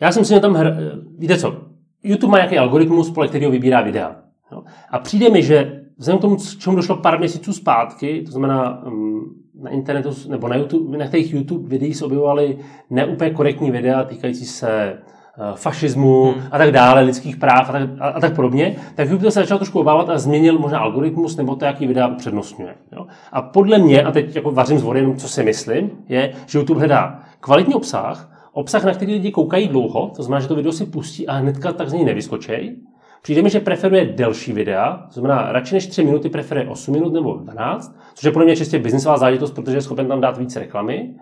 já jsem si na tam, hr... víte co, YouTube má nějaký algoritmus, podle kterého vybírá videa. Jo? A přijde mi, že vzhledem k tomu, čemu došlo pár měsíců zpátky, to znamená um, na internetu nebo na, YouTube, na těch YouTube videích se objevovaly neúplně korektní videa týkající se uh, fašismu hmm. a tak dále, lidských práv a tak, a, a tak podobně, tak YouTube se začal trošku obávat a změnil možná algoritmus nebo to, jaký videa upřednostňuje. Jo? A podle mě, a teď jako vařím z vody, jenom co si myslím, je, že YouTube hledá kvalitní obsah, obsah, na který lidi koukají dlouho, to znamená, že to video si pustí a hnedka tak z něj nevyskočej. Přijde mi, že preferuje delší videa, to znamená radši než 3 minuty preferuje 8 minut nebo 12, což je pro mě čistě biznisová záležitost, protože je schopen tam dát více reklamy.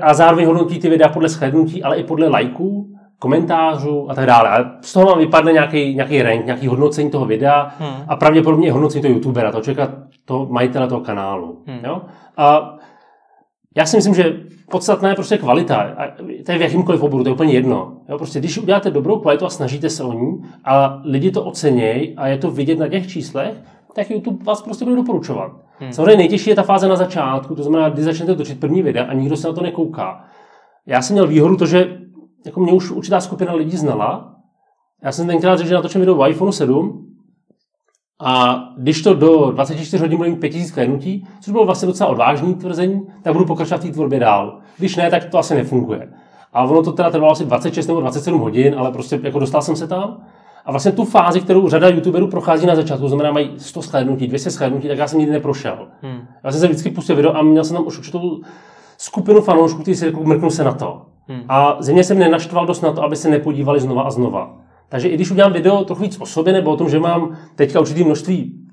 A zároveň hodnotí ty videa podle shlednutí, ale i podle lajků, komentářů a tak dále. A z toho vám vypadne nějaký, nějaký rank, nějaký hodnocení toho videa hmm. a pravděpodobně hodnocení toho youtubera, toho člověka, toho majitele toho kanálu. Hmm. Jo? A já si myslím, že podstatná je prostě kvalita. A to je v jakýmkoliv oboru, to je úplně jedno. Jo, prostě když uděláte dobrou kvalitu a snažíte se o ní a lidi to ocenějí a je to vidět na těch číslech, tak YouTube vás prostě bude doporučovat. Hmm. Samozřejmě nejtěžší je ta fáze na začátku, to znamená, kdy začnete točit první videa a nikdo se na to nekouká. Já jsem měl výhodu to, že jako mě už určitá skupina lidí znala. Já jsem tenkrát řekl, že natočím video v iPhone 7 a když to do 24 hodin bude mít 5000 klenutí, což bylo vlastně docela odvážný tvrzení, tak budu pokračovat v té tvorbě dál. Když ne, tak to asi nefunguje. A ono to teda trvalo asi 26 nebo 27 hodin, ale prostě jako dostal jsem se tam. A vlastně tu fázi, kterou řada youtuberů prochází na začátku, to znamená, mají 100 shlédnutí, 200 shlédnutí, tak já jsem nikdy neprošel. Hmm. Já jsem se vždycky pustil video a měl jsem tam už určitou skupinu fanoušků, kteří si řekl, mrknu se na to. Hmm. A země jsem nenaštval dost na to, aby se nepodívali znova a znova. Takže i když udělám video trochu víc o sobě, nebo o tom, že mám teďka určitý množství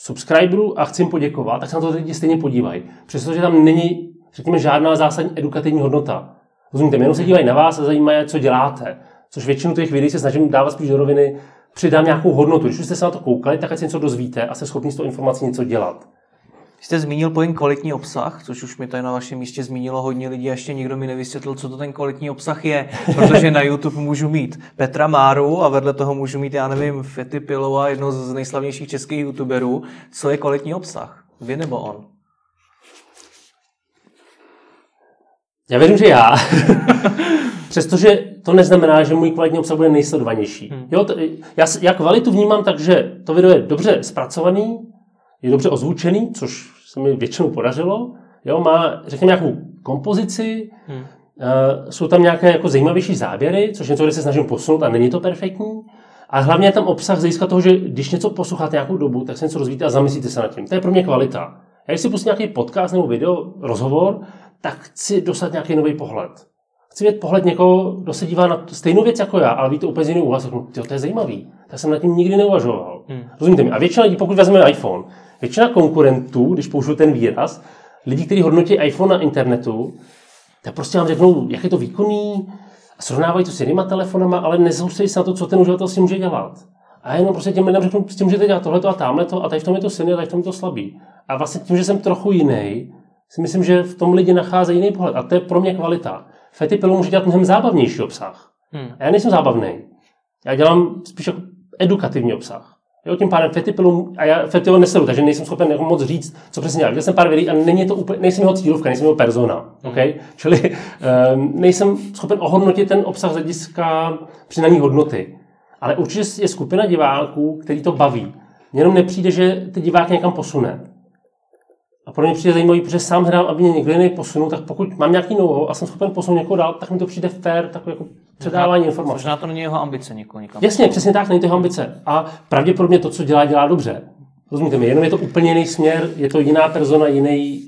subscriberů a chci jim poděkovat, tak se na to lidi stejně podívají. Přestože tam není, řekněme, žádná zásadní edukativní hodnota. Rozumíte, jenom se dívají na vás a zajímají, co děláte. Což většinu těch videí se snažím dávat spíš do roviny, přidám nějakou hodnotu. Když už jste se na to koukali, tak ať si něco dozvíte a jste schopni s tou informací něco dělat. Jste zmínil pojem kvalitní obsah, což už mi tady na vašem místě zmínilo hodně lidí a ještě nikdo mi nevysvětlil, co to ten kvalitní obsah je, protože na YouTube můžu mít Petra Máru a vedle toho můžu mít, já nevím, Fety Pilova, jedno z nejslavnějších českých YouTuberů. Co je kvalitní obsah? Vy nebo on? Já věřím, že já. Přestože to neznamená, že můj kvalitní obsah bude nejsledovanější. Hmm. Jo, to, já, já kvalitu vnímám tak, že to video je dobře zpracovaný, je dobře ozvučený, což se mi většinou podařilo. Jo, má, řekněme, nějakou kompozici, hmm. uh, jsou tam nějaké jako zajímavější záběry, což něco, kde se snažím posunout a není to perfektní. A hlavně je tam obsah z toho, že když něco posloucháte nějakou dobu, tak se něco rozvíjíte a zamyslíte se nad tím. To je pro mě kvalita. Já když si pustím nějaký podcast nebo video, rozhovor, tak chci dostat nějaký nový pohled. Chci mít pohled někoho, kdo se dívá na stejnou věc jako já, ale ví to úplně z jiného úhlu. to je zajímavý. Tak jsem nad tím nikdy neuvažoval. Hmm. Rozumíte mi? A většina lidí, pokud vezmeme iPhone, Většina konkurentů, když použiju ten výraz, lidí, kteří hodnotí iPhone na internetu, tak prostě vám řeknou, jak je to výkonný, a srovnávají to s jinýma telefonama, ale nesoustředí se na to, co ten uživatel si může dělat. A jenom prostě těm lidem řeknu, s tím můžete dělat tohleto a tamhleto, a tady v tom je to silný, a tady v tom je to slabý. A vlastně tím, že jsem trochu jiný, si myslím, že v tom lidi nacházejí jiný pohled. A to je pro mě kvalita. Fety Pillow může dělat mnohem zábavnější obsah. Hmm. A já nejsem zábavný. Já dělám spíš jako edukativní obsah. Jo, tím pádem fetipilu, a já fetipilu nesedu, takže nejsem schopen jako moc říct, co přesně dělám. Viděl jsem pár videí a není to úplně, nejsem jeho cílovka, nejsem jeho persona. Mm. Okay? Čili um, nejsem schopen ohodnotit ten obsah z hlediska přidané hodnoty. Ale určitě je skupina diváků, který to baví. Mně jenom nepřijde, že ty diváky někam posune. A pro mě přijde zajímavý, protože sám hrám, aby mě někdo jiný posunul, tak pokud mám nějaký know a jsem schopen posunout někoho dál, tak mi to přijde fair, takové jako předávání informací. Možná to není jeho ambice někoho někam. Jasně, přesně tak, není to jeho ambice. A pravděpodobně to, co dělá, dělá dobře. Rozumíte mi, jenom je to úplně jiný směr, je to jiná persona, jiný,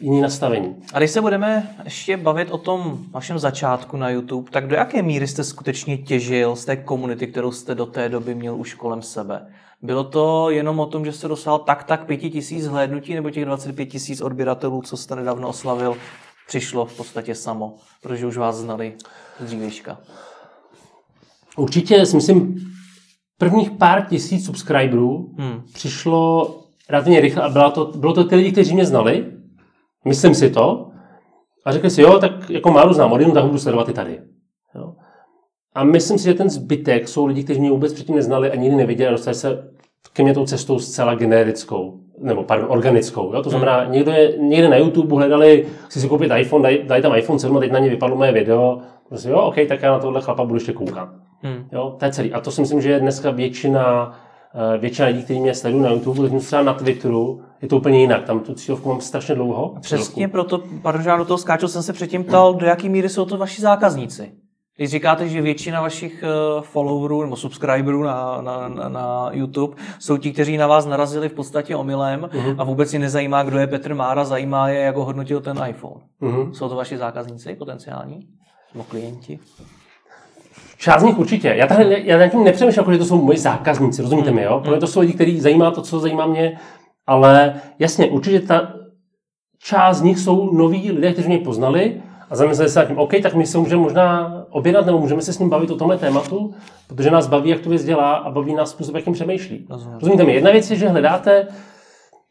jiný nastavení. A když se budeme ještě bavit o tom vašem začátku na YouTube, tak do jaké míry jste skutečně těžil z té komunity, kterou jste do té doby měl už kolem sebe? Bylo to jenom o tom, že jste dosáhl tak tak pěti tisíc hlédnutí nebo těch 25 tisíc odběratelů, co jste nedávno oslavil, přišlo v podstatě samo, protože už vás znali z dřívějška? Určitě si myslím, prvních pár tisíc subscriberů hmm. přišlo relativně rychle a bylo to, bylo to ty lidi, kteří mě znali, myslím si to, a řekli si, jo, tak jako málo znám Odinu, tak budu sledovat i tady. A myslím si, že ten zbytek jsou lidi, kteří mě vůbec předtím neznali a nikdy neviděli a dostali se ke mně tou cestou zcela generickou, nebo pardon, organickou. Jo? To znamená, hmm. někdo je, někde na YouTube hledali, chci si koupit iPhone, daj, daj tam iPhone 7 a teď na ně vypadlo moje video. Prostě, jo, OK, tak já na tohle chlapa budu ještě koukat. Hmm. Jo, to je celý. A to si myslím, že je dneska většina, eh, většina lidí, kteří mě sledují na YouTube, teď třeba na Twitteru, je to úplně jinak. Tam tu cílovku mám strašně dlouho. Přesně proto, pardon, že do toho skáču, jsem se předtím ptal, do jaký míry jsou to vaši zákazníci. Když říkáte, že většina vašich eh, followerů nebo subscriberů na, na, na, na YouTube jsou ti, kteří na vás narazili v podstatě omylem uh-huh. a vůbec si nezajímá, kdo je Petr Mára, zajímá je, jak ho hodnotil ten iPhone. Uh-huh. Jsou to vaši zákazníci potenciální? Nebo klienti? Část z nich určitě. Já, tady, já na tím nepřemýšlím, jako, že to jsou moji zákazníci, rozumíte mi, jo? Protože to jsou lidi, kteří zajímá to, co zajímá mě, ale jasně, určitě ta část z nich jsou noví lidé, kteří mě poznali a zamysleli se nad tím, OK, tak my se můžeme možná objednat nebo můžeme se s ním bavit o tomhle tématu, protože nás baví, jak to věc dělá a baví nás způsob, jakým přemýšlí. Rozumím. Rozumíte mi? Jedna věc je, že hledáte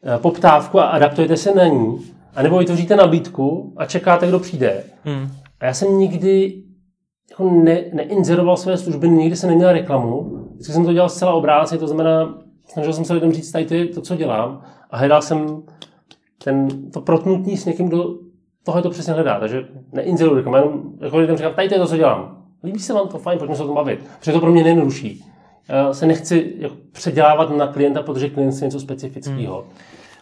eh, poptávku a adaptujete se na ní, anebo vytvoříte nabídku a čekáte, kdo přijde. Hmm. A já jsem nikdy jako ne, neinzeroval své služby, nikdy jsem neměl reklamu. Vždycky jsem to dělal zcela obráceně, to znamená, snažil jsem se lidem říct, tady to je to, co dělám. a hledal jsem ten, to protnutí s někým, kdo tohle to přesně hledá. Takže neinzeluji, jako, jenom jako lidem říkám, tady to je to, co dělám. Líbí se vám to, fajn, pojďme se o tom bavit. Protože to pro mě nejjednodušší. Já se nechci jako předělávat na klienta, protože klient chce něco specifického. Hmm.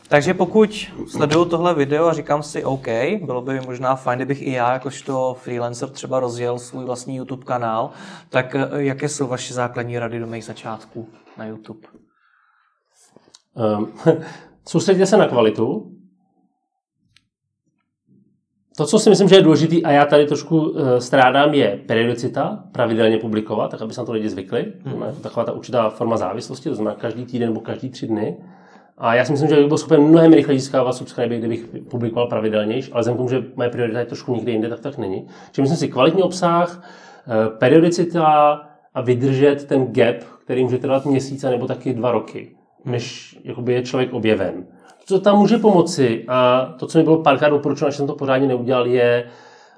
Takže pokud sleduju tohle video a říkám si, OK, bylo by možná fajn, kdybych i já jakožto freelancer třeba rozjel svůj vlastní YouTube kanál, tak eh, jaké jsou vaše základní rady do mých začátků na YouTube? Um, soustředěte se na kvalitu. To, co si myslím, že je důležité, a já tady trošku uh, strádám, je periodicita, pravidelně publikovat, tak aby se na to lidi zvykli. Hmm. Taková ta určitá forma závislosti, to znamená každý týden nebo každý tři dny. A já si myslím, že bych byl schopen mnohem rychleji získávat subscribe, kdybych publikoval pravidelnější, ale vzhledem k tomu, že moje priorita je trošku někde jinde, tak tak není. Čili myslím si kvalitní obsah, eh, periodicita a vydržet ten gap, který můžete dát měsíce nebo taky dva roky, než jakoby je člověk objeven. Co tam může pomoci a to, co mi bylo párkrát doporučeno, až jsem to pořádně neudělal, je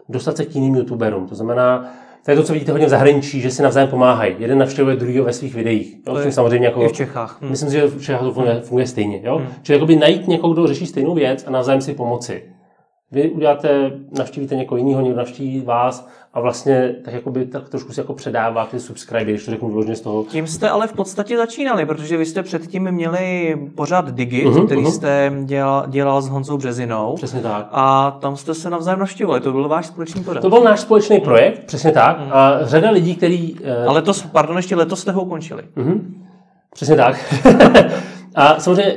dostat se k jiným youtuberům. To znamená, to je to, co vidíte hodně v zahraničí, že si navzájem pomáhají. Jeden navštěvuje druhého ve svých videích. Jo? To je samozřejmě jako, i v Čechách. Hmm. Myslím si, že v Čechách to funguje, funguje stejně. Jo? Hmm. Čili jakoby najít někoho, kdo řeší stejnou věc a navzájem si pomoci. Vy uděláte, navštívíte někoho jiného, někdo navštíví vás a vlastně tak, jakoby, tak trošku si jako předáváte subscribe, když to řeknu vložně z toho. Tím jste ale v podstatě začínali, protože vy jste předtím měli pořád Digit, uh-huh, který uh-huh. jste dělal, dělal s Honzou Březinou. Přesně tak. A tam jste se navzájem navštěvovali, to byl váš společný projekt. To byl náš společný projekt, přesně tak. Uh-huh. A řada lidí, který... Uh... Ale to, pardon, ještě letos jste ho ukončili. Uh-huh. Přesně tak. a samozřejmě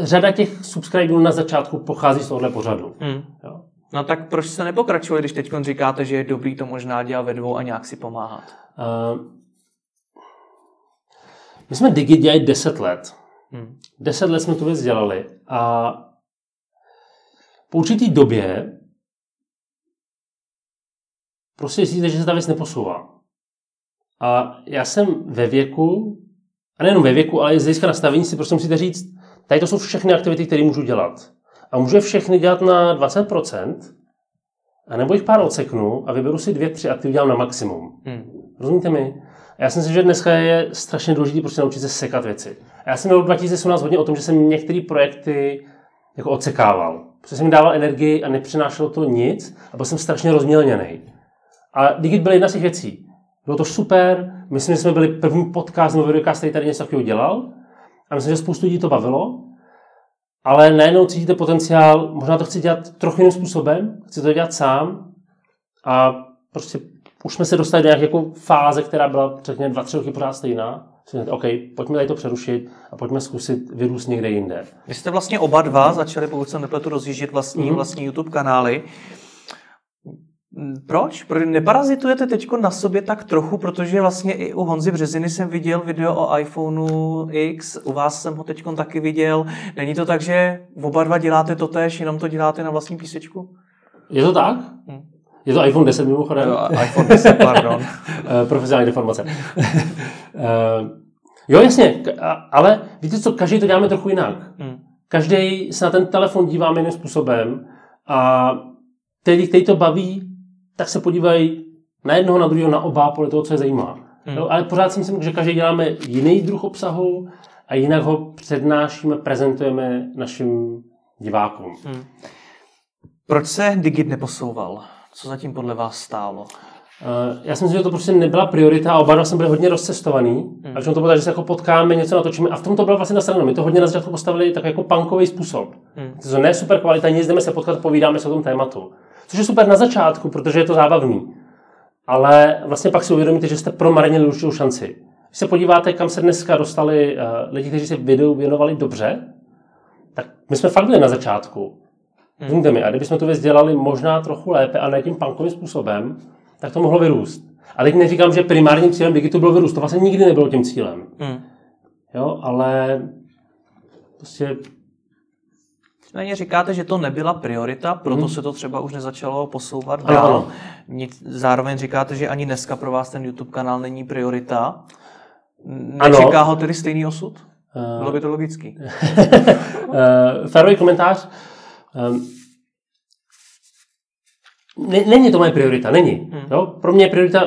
řada těch subscriberů na začátku pochází z tohohle pořadu. Hmm. No tak proč se nepokračuje, když teď říkáte, že je dobrý to možná dělat ve dvou a nějak si pomáhat? Uh, my jsme Digi dělali 10 let. Hmm. 10 let jsme tu věc dělali a po určitý době prostě zjistíte, že se ta věc neposouvá. A já jsem ve věku, a nejenom ve věku, ale i z hlediska nastavení si prostě musíte říct, tady to jsou všechny aktivity, které můžu dělat. A můžu je všechny dělat na 20%, a nebo jich pár odseknu a vyberu si dvě, tři a ty udělám na maximum. Hmm. Rozumíte mi? A já si myslím, že dneska je strašně důležité prostě naučit se sekat věci. A já jsem měl 2017 hodně o tom, že jsem některé projekty jako odsekával. Protože jsem mi dával energii a nepřinášelo to nic a byl jsem strašně rozmělněný. A Digit byl jedna z těch věcí. Bylo to super, myslím, že jsme byli první podcast nebo videokast, který tady něco takového dělal. A myslím, že spoustu lidí to bavilo ale najednou cítíte potenciál, možná to chci dělat trochu jiným způsobem, chci to dělat sám a prostě už jsme se dostali do nějaké jako fáze, která byla řekněme dva, tři roky pořád stejná. OK, pojďme tady to přerušit a pojďme zkusit vyrůst někde jinde. Vy jste vlastně oba dva začali, pokud jsem nepletu, rozjíždět vlastní, mm-hmm. vlastní YouTube kanály. Mm, proč? Protože neparazitujete teď na sobě tak trochu, protože vlastně i u Honzy Březiny jsem viděl video o iPhoneu X, u vás jsem ho teď taky viděl. Není to tak, že oba dva děláte to tež, jenom to děláte na vlastní písečku? Je to tak? Hmm. Je to iPhone 10 mimochodem? Jo, iPhone 10, pardon. Eh, profesionální deformace. Eh, jo, jasně, ale víte co, každý to děláme trochu jinak. Hmm. Každý se na ten telefon díváme jiným způsobem a který, který to baví, tak se podívají na jednoho, na druhého, na oba, podle toho, co je zajímá. Hmm. Jo, ale pořád si myslím, že každý děláme jiný druh obsahu a jinak ho přednášíme, prezentujeme našim divákům. Hmm. Proč se Digit neposouval? Co zatím podle vás stálo? Uh, já si myslím, že to prostě nebyla priorita a oba dva jsme byli hodně rozcestovaný. Hmm. A že to bylo že se jako potkáme, něco natočíme. A v tom to byla vlastně ta strana. My to hodně na začátku postavili tak jako punkový způsob. Hmm. To ne super kvalita, nic jdeme se potkat, povídáme se o tom tématu. Což je super na začátku, protože je to zábavný. Ale vlastně pak si uvědomíte, že jste promarnili určitou šanci. Když se podíváte, kam se dneska dostali uh, lidi, kteří se videu věnovali dobře, tak my jsme fakt byli na začátku. Hmm. mi, a kdybychom to věc dělali možná trochu lépe a ne tím punkovým způsobem, tak to mohlo vyrůst. A teď neříkám, že primárním cílem Digitu bylo vyrůst. To vlastně nikdy nebylo tím cílem. Hmm. Jo, ale prostě Nicméně říkáte, že to nebyla priorita, proto hmm. se to třeba už nezačalo posouvat dál. Zároveň říkáte, že ani dneska pro vás ten YouTube kanál není priorita. Nečeká ano. ho tedy stejný osud? Uh, Bylo by to logický. uh, Férový komentář. Um, není to moje priorita, není. Hmm. Jo? Pro mě je priorita,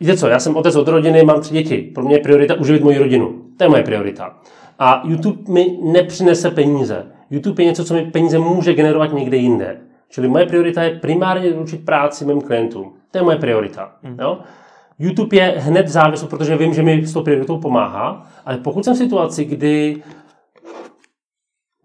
víte co, já jsem otec od rodiny, mám tři děti. Pro mě je priorita uživit moji rodinu. To je moje priorita. A YouTube mi nepřinese peníze. YouTube je něco, co mi peníze může generovat někde jinde. Čili moje priorita je primárně doručit práci mým klientům. To je moje priorita. Hmm. Jo? YouTube je hned závislý, protože vím, že mi s tou prioritou pomáhá, ale pokud jsem v situaci, kdy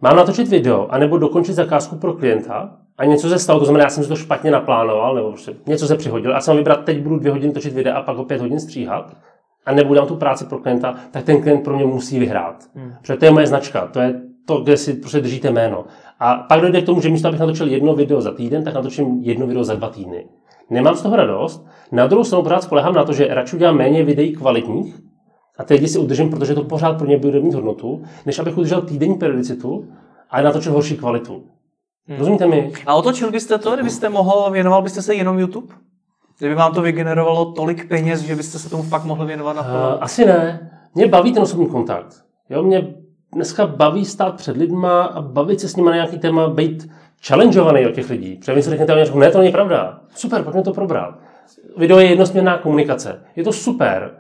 mám natočit video, anebo dokončit zakázku pro klienta a něco se stalo, to znamená, já jsem si to špatně naplánoval, nebo prostě něco se přihodil a jsem vybrat, teď budu dvě hodiny točit video a pak ho pět hodin stříhat, a nebudu dám tu práci pro klienta, tak ten klient pro mě musí vyhrát. Hmm. Protože to je moje značka, to je to, kde si prostě držíte jméno. A pak dojde k tomu, že místo abych natočil jedno video za týden, tak natočím jedno video za dva týdny. Nemám z toho radost. Na druhou stranu pořád spolehám na to, že radši udělám méně videí kvalitních a ty lidi si udržím, protože to pořád pro ně bude mít hodnotu, než abych udržel týdenní periodicitu a natočil horší kvalitu. Hmm. Rozumíte mi? A otočil byste to, kdybyste mohl, věnoval byste se jenom YouTube? Kdyby vám to vygenerovalo tolik peněz, že byste se tomu fakt mohli věnovat na Uh, asi ne. Mě baví ten osobní kontakt. Jo, mě dneska baví stát před lidma a bavit se s nimi na nějaký téma, být challengeovaný od těch lidí. Protože vy se řeknete, ne, to není pravda. Super, pojďme to probrat. Video je jednosměrná komunikace. Je to super,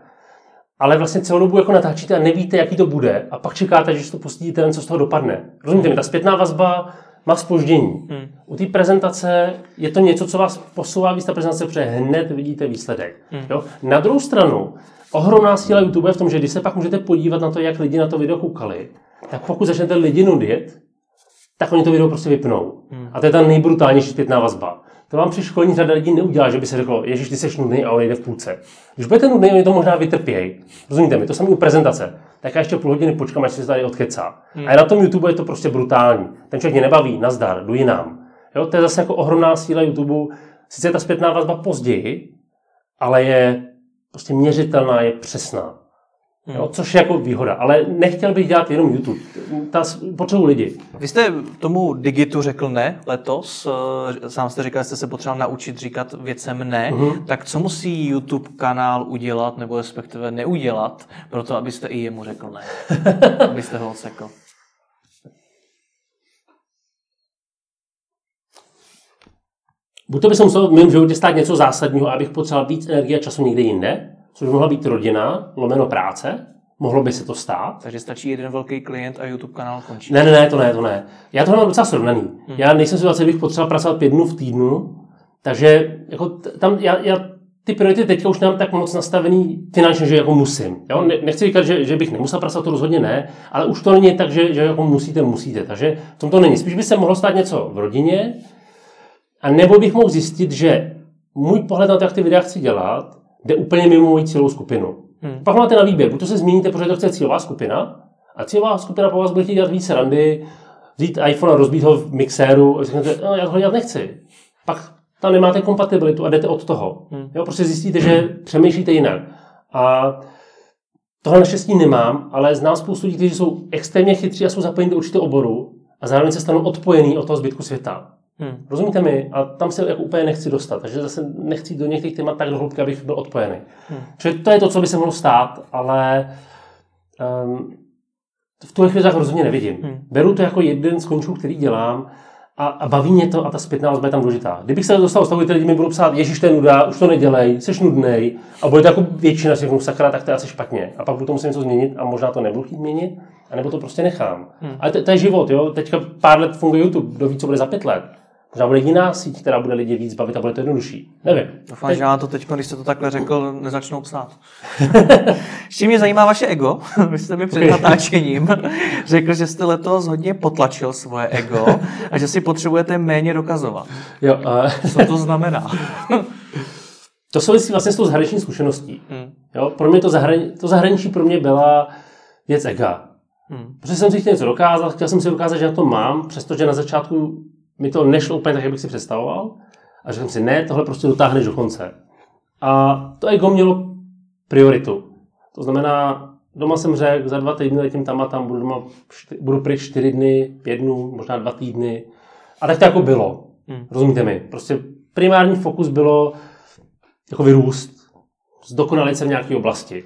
ale vlastně celou dobu jako natáčíte a nevíte, jaký to bude a pak čekáte, že to pustíte, co z toho dopadne. Rozumíte mi? Ta zpětná vazba má spoždění. Hmm. U té prezentace je to něco, co vás posouvá víc ta prezentace, protože hned vidíte výsledek. Hmm. Jo? Na druhou stranu, ohromná síla YouTube je v tom, že když se pak můžete podívat na to, jak lidi na to video koukali, tak pokud začnete lidi nudit, tak oni to video prostě vypnou. Hmm. A to je ta nejbrutálnější zpětná vazba. To vám při školní řada lidí neudělá, že by se řeklo, Ježíš, ty jsi nudný a on jde v půlce. Když budete nudný, oni to možná vytrpějí. Rozumíte mi? To samé u prezentace. Tak já ještě půl hodiny počkám, až se tady odkecá. Hmm. A na tom YouTube je to prostě brutální. Ten člověk mě nebaví, nazdar, jdu jinam. Jo, to je zase jako ohromná síla YouTube. Sice je ta zpětná vazba později, ale je prostě měřitelná, je přesná. Hmm. Jo, což je jako výhoda. Ale nechtěl bych dělat jenom YouTube. Ta, potřebuji lidi. Vy jste tomu digitu řekl ne letos. Eh, sám jste říkal, že jste se potřeboval naučit říkat věcem ne. Hmm. Tak co musí YouTube kanál udělat, nebo respektive neudělat, pro to, abyste i jemu řekl ne? abyste ho odsekl. Buď to by se muselo v mém životě stát něco zásadního, abych potřeboval víc energie a času někde jinde, což mohla být rodina, lomeno práce, mohlo by se to stát. Takže stačí jeden velký klient a YouTube kanál končí. Ne, ne, ne, to ne, to ne. Já to mám docela srovnaný. Hmm. Já nejsem situace, bych potřeboval pracovat pět dnů v týdnu, takže jako tam já, já ty priority teďka už nemám tak moc nastavený finančně, že jako musím. Jo? Ne, nechci říkat, že, že bych nemusel pracovat, to rozhodně ne, ale už to není tak, že, že jako musíte, musíte. Takže v tom to není. Spíš by se mohlo stát něco v rodině, a nebo bych mohl zjistit, že můj pohled na to, jak ty videa chci dělat, jde úplně mimo moji cílovou skupinu. Hmm. Pak máte na výběr, buď to se změníte, protože to chce cílová skupina, a cílová skupina po vás bude chtít dělat více randy, vzít iPhone a rozbít ho v mixéru a řeknete, no, já to dělat nechci. Pak tam nemáte kompatibilitu a jdete od toho. Hmm. Jo, prostě zjistíte, že přemýšlíte jinak. A tohle naštěstí nemám, ale znám spoustu lidí, kteří jsou extrémně chytří a jsou zapojeni do určitého oboru a zároveň se stanou odpojený od toho zbytku světa. Hmm. Rozumíte mi? A tam se jako úplně nechci dostat. Takže zase nechci do některých témat tak do hloubky, abych byl odpojený. Hmm. Čili to je to, co by se mohlo stát, ale um, v tuhle chvíli tak rozhodně nevidím. Hmm. Beru to jako jeden z končů, který dělám a, a baví mě to a ta zpětná vazba je tam důležitá. Kdybych se dostal z toho, lidi mi budou psát, Ježíš, to je nuda, už to nedělej, jsi nudnej a bude to jako většina si sakra, tak to je asi špatně. A pak budu to muset něco změnit a možná to nebudu chtít měnit, anebo to prostě nechám. Hmm. Ale to, to, je život, jo. Teďka pár let funguje YouTube, kdo ví, co bude za pět let. Možná bude jiná síť, která bude lidi víc bavit a bude to jednodušší. Nevím. Doufám, teď... že já to teď, když jste to takhle řekl, nezačnou psát. Ještě mě zajímá vaše ego. Vy jste mi před natáčením řekl, že jste letos hodně potlačil svoje ego a že si potřebujete méně dokazovat. Jo, uh... Co to znamená? to souvisí vlastně s tou zahraniční zkušeností. Hmm. Jo, pro mě to, zahrani... to zahraničí pro mě byla věc ega. Hmm. Protože jsem si chtěl něco dokázat, chtěl jsem si dokázat, že na to mám, přestože na začátku mi to nešlo úplně tak, jak bych si představoval. A řekl jsem si, ne, tohle prostě dotáhneš do konce. A to ego mělo prioritu. To znamená, doma jsem řekl, za dva týdny letím tam a tam, budu, doma, budu pryč čtyři dny, pět dnů, možná dva týdny. A tak to jako bylo. Hmm. Rozumíte mi? Prostě primární fokus bylo jako vyrůst, zdokonalit se v nějaké oblasti.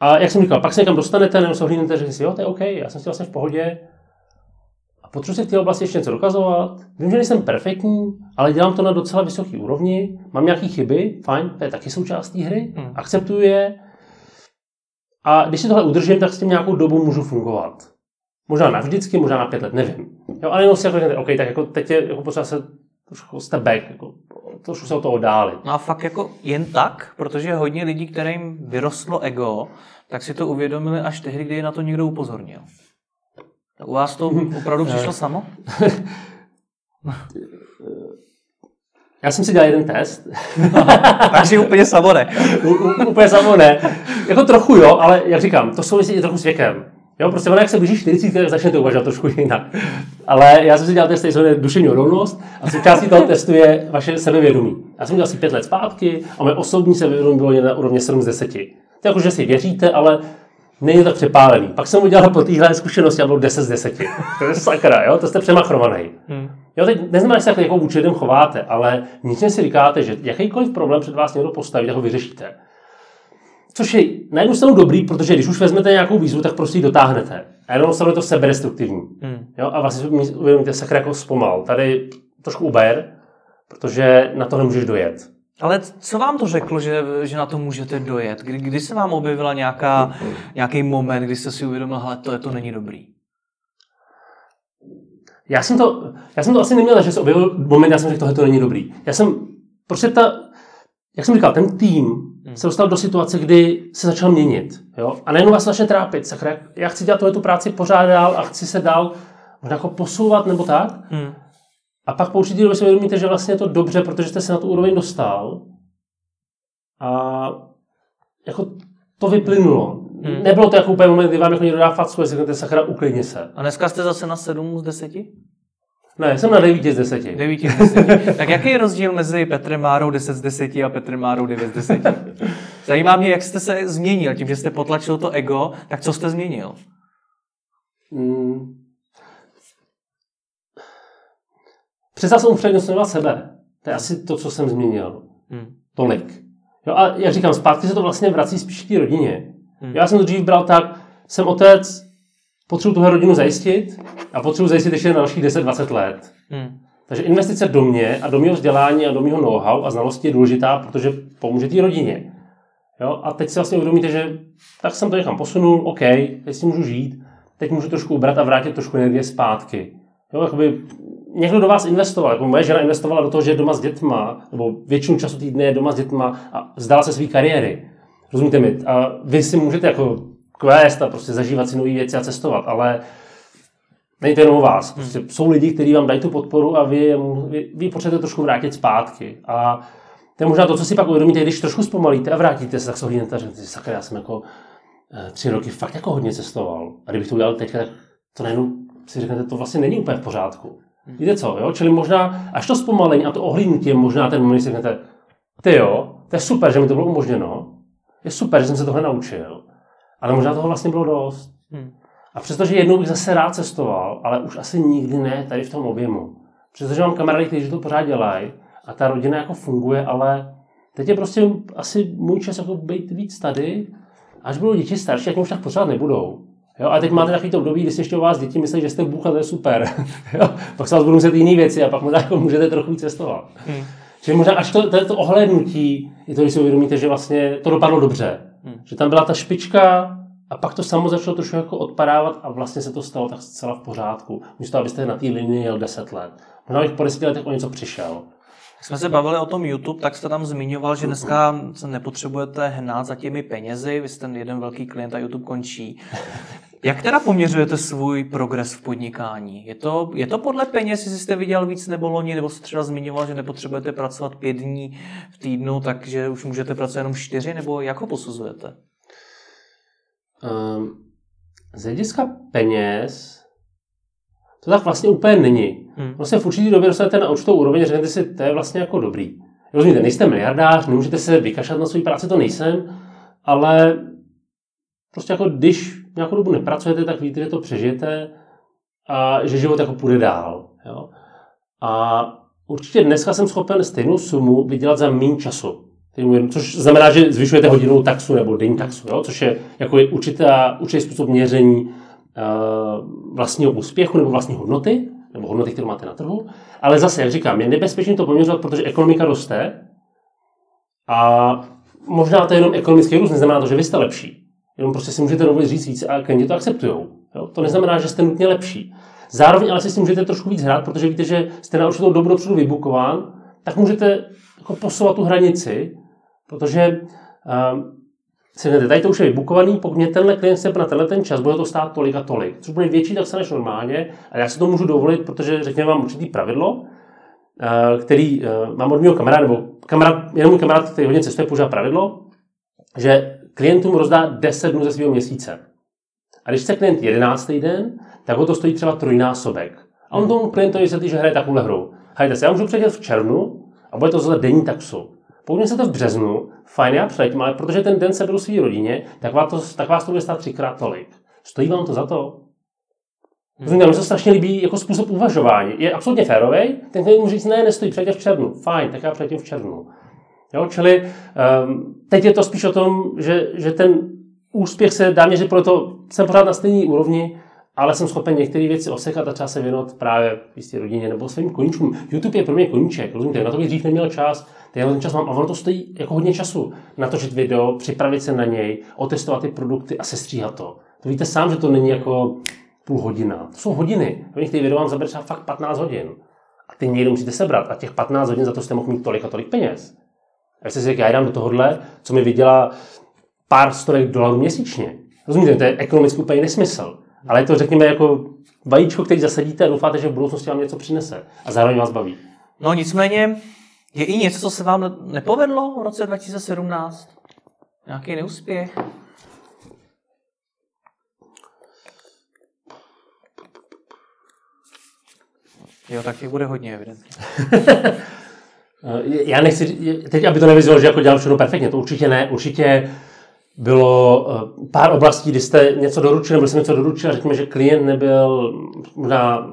A jak jsem říkal, pak se někam dostanete, nebo se ohlídnete, že si, jo, to je OK, já jsem si vlastně v pohodě, potřebuji si v té oblasti ještě něco dokazovat. Vím, že nejsem perfektní, ale dělám to na docela vysoké úrovni. Mám nějaké chyby, fajn, to je taky součást té hry, hmm. akceptuji je. A když si tohle udržím, tak s tím nějakou dobu můžu fungovat. Možná navždycky, možná na pět let, nevím. Jo, ale jenom si jako řeknete, OK, tak jako teď je jako potřeba se trošku step back, jako, trošku se o to oddálit. No a fakt jako jen tak, protože hodně lidí, kterým vyrostlo ego, tak si to uvědomili až tehdy, kdy je na to někdo upozornil. U vás to opravdu přišlo samo? Já jsem si dělal jeden test. Takže úplně samo ne. úplně samo ne. Jako trochu jo, ale jak říkám, to souvisí i trochu s věkem. Jo, prostě ono, jak se blíží 40, tak začnete uvažovat trošku jinak. Ale já jsem si dělal test, který se duševní odolnost a součástí toho testu je vaše sebevědomí. Já jsem dělal asi 5 let zpátky a moje osobní sebevědomí bylo na úrovni 7 z 10. To je jako, že si věříte, ale není tak přepálený. Pak jsem udělal po téhle zkušenosti a bylo 10 z 10. To je sakra, jo? to jste přemachrovaný. Hmm. Jo, teď neznamená, že se jako vůči lidem chováte, ale nic si říkáte, že jakýkoliv problém před vás někdo postaví, tak ho vyřešíte. Což je na jednu stranu dobrý, protože když už vezmete nějakou výzvu, tak prostě ji dotáhnete. A jenom stranu je to seberestruktivní. Hmm. Jo, a vlastně uvědomíte, sakra jako zpomal. Tady trošku uber, protože na to nemůžeš dojet. Ale co vám to řeklo, že, že na to můžete dojet? Kdy, kdy se vám objevila nějaká, nějaký moment, kdy jste si uvědomil, že to, to není dobrý? Já jsem to, já jsem to asi neměl, že se objevil moment, já jsem řekl, tohle to není dobrý. Já jsem, prostě ta, jak jsem říkal, ten tým hmm. se dostal do situace, kdy se začal měnit. Jo? A najednou vás začne trápit. Sakra, já chci dělat tu práci pořád dál a chci se dál možná jako posouvat nebo tak. Hmm. A pak po určitý době si uvědomíte, že vlastně je to dobře, protože jste se na tu úroveň dostal. A jako to vyplynulo. Hmm. Nebylo to jako úplně moment, kdy vám jako někdo dá facku, jestli řeknete sakra, uklidni se. A dneska jste zase na 7 z 10? Ne, jsem na 9 z 10. 9 z 10. tak jaký je rozdíl mezi Petrem Márou 10 z 10 a Petrem Márou 9 z 10? Zajímá mě, jak jste se změnil. Tím, že jste potlačil to ego, tak co jste změnil? Hmm. Přestal jsem upřednostňovat sebe. To je asi to, co jsem změnil. Hmm. Tolik. Jo, a jak říkám, zpátky se to vlastně vrací spíš k té rodině. Hmm. Já jsem to dřív bral tak, jsem otec, potřebuji tuhle rodinu zajistit a potřebuji zajistit ještě na dalších 10-20 let. Hmm. Takže investice do mě a do mého vzdělání a do mého know-how a znalosti je důležitá, protože pomůže té rodině. Jo? A teď si vlastně uvědomíte, že tak jsem to někam posunul, OK, teď si můžu žít, teď můžu trošku ubrat a vrátit trošku energie zpátky. Jo, jakoby někdo do vás investoval, jako moje žena investovala do toho, že je doma s dětma, nebo většinu času týdne je doma s dětma a vzdala se své kariéry. Rozumíte mi? A vy si můžete jako quest a prostě zažívat si nové věci a cestovat, ale není to jenom o vás. Prostě hmm. Jsou lidi, kteří vám dají tu podporu a vy, vy, vy potřebujete trošku vrátit zpátky. A to je možná to, co si pak uvědomíte, když trošku zpomalíte a vrátíte se, tak se hodíte a řeknete sakra, já jsem jako eh, tři roky fakt jako hodně cestoval. A kdybych to udělal teď, tak to najednou si řeknete, to vlastně není úplně v pořádku. Hmm. Víte co, jo? Čili možná až to zpomalení a to ohlídnutí je možná ten moment, si řeknete, ty jo, to je super, že mi to bylo umožněno, je super, že jsem se tohle naučil, ale možná toho vlastně bylo dost. Hmm. A přestože jednou bych zase rád cestoval, ale už asi nikdy ne tady v tom objemu. Přestože mám kamarády, kteří to pořád dělají a ta rodina jako funguje, ale teď je prostě asi můj čas jako být víc tady, až budou děti starší, jak už tak pořád nebudou. Jo, a teď máte takový to období, kdy si ještě o vás děti myslí, že jste Bůh a to je super. jo, pak se vás budou muset jiné věci a pak možná jako můžete trochu cestovat. Hmm. Čili možná až to, to, to ohlednutí je to, když si uvědomíte, že vlastně to dopadlo dobře. Hmm. Že tam byla ta špička a pak to samo začalo trošku jako odpadávat a vlastně se to stalo tak zcela v pořádku. Místo, abyste na té linii jel 10 let. Možná bych po 10 letech o něco přišel. Jak jsme se bavili o tom YouTube, tak jste tam zmiňoval, že dneska se nepotřebujete hnát za těmi penězi, vy jste ten jeden velký klient a YouTube končí. Jak teda poměřujete svůj progres v podnikání? Je to, je to podle peněz, jestli jste viděl víc nebo loni, nebo jste třeba zmiňoval, že nepotřebujete pracovat pět dní v týdnu, takže už můžete pracovat jenom čtyři, nebo jak ho posuzujete? Um, z hlediska peněz to tak vlastně úplně není. Hmm. Vlastně v určitý době dostanete na určitou úroveň a řeknete si, to je vlastně jako dobrý. Rozumíte, nejste miliardář, nemůžete se vykašlat na své práci, to nejsem, ale prostě jako když nějakou dobu nepracujete, tak víte, že to přežijete a že život jako půjde dál. Jo? A určitě dneska jsem schopen stejnou sumu vydělat za méně času. Což znamená, že zvyšujete hodinovou taxu nebo denní taxu, jo? což je jako je určitá, určitý způsob měření uh, vlastního úspěchu nebo vlastní hodnoty, nebo hodnoty, kterou máte na trhu. Ale zase, jak říkám, je nebezpečné to poměřovat, protože ekonomika roste a možná to je jenom ekonomický růst, neznamená to, že vy jste lepší. Jenom prostě si můžete dovolit říct víc a klienti to akceptují. To neznamená, že jste nutně lepší. Zároveň ale si s tím můžete trošku víc hrát, protože víte, že jste na určitou dobu dopředu vybukován, tak můžete jako posouvat tu hranici, protože um, hned, tady to už je vybukovaný, pokud mě tenhle klient se na tenhle ten čas, bude to stát tolik a tolik. Což bude větší tak se než normálně, a já si to můžu dovolit, protože řekněme mám určitý pravidlo, eh, který eh, mám od mého kamaráda, nebo kamarád, jenom můj kamarád, který hodně cestuje, používá pravidlo, že klientům rozdá 10 dnů ze svého měsíce. A když chce klient 11. den, tak ho to stojí třeba trojnásobek. A on tomu klientovi vysvětlí, že hraje takovou hru. Hejte se, já můžu přejít v červnu a bude to za denní taxu. Pokud se to v březnu, fajn, já přejdím, ale protože ten den se beru svý rodině, tak vás, to, tak vás to bude stát třikrát tolik. Stojí vám to za to? Rozumíte, mi se strašně líbí jako způsob uvažování. Je absolutně férový, ten klient může říct, ne, nestojí, přejdě v červnu. Fajn, tak já přejdím v červnu. Jo, čili um, teď je to spíš o tom, že, že ten úspěch se dá měřit, proto jsem pořád na stejné úrovni, ale jsem schopen některé věci osekat a třeba se věnovat právě jistě rodině nebo svým koníčkům. YouTube je pro mě koníček, rozumíte? Na to bych dřív neměl čas, teď ten čas mám a ono to stojí jako hodně času. Natočit video, připravit se na něj, otestovat ty produkty a sestříhat to. To víte sám, že to není jako půl hodina. To jsou hodiny. V některých video vám zabere třeba fakt 15 hodin. A ty někdo musíte sebrat. A těch 15 hodin za to jste mohl mít tolik a tolik peněz. A když si řekl, já dám do tohohle, co mi vydělá pár stovek dolarů měsíčně. Rozumíte, to je ekonomicky úplně nesmysl. Ale je to, řekněme, jako vajíčko, který zasadíte a doufáte, že v budoucnosti vám něco přinese. A zároveň vás baví. No nicméně, je i něco, co se vám nepovedlo v roce 2017? Nějaký neúspěch? Jo, tak bude hodně, evidentně. Já nechci, teď, aby to nevyzvalo, že jako dělám všechno perfektně, to určitě ne. Určitě bylo eh, pár oblastí, kdy jste něco doručili, nebo jsem něco doručil a řekněme, že klient nebyl možná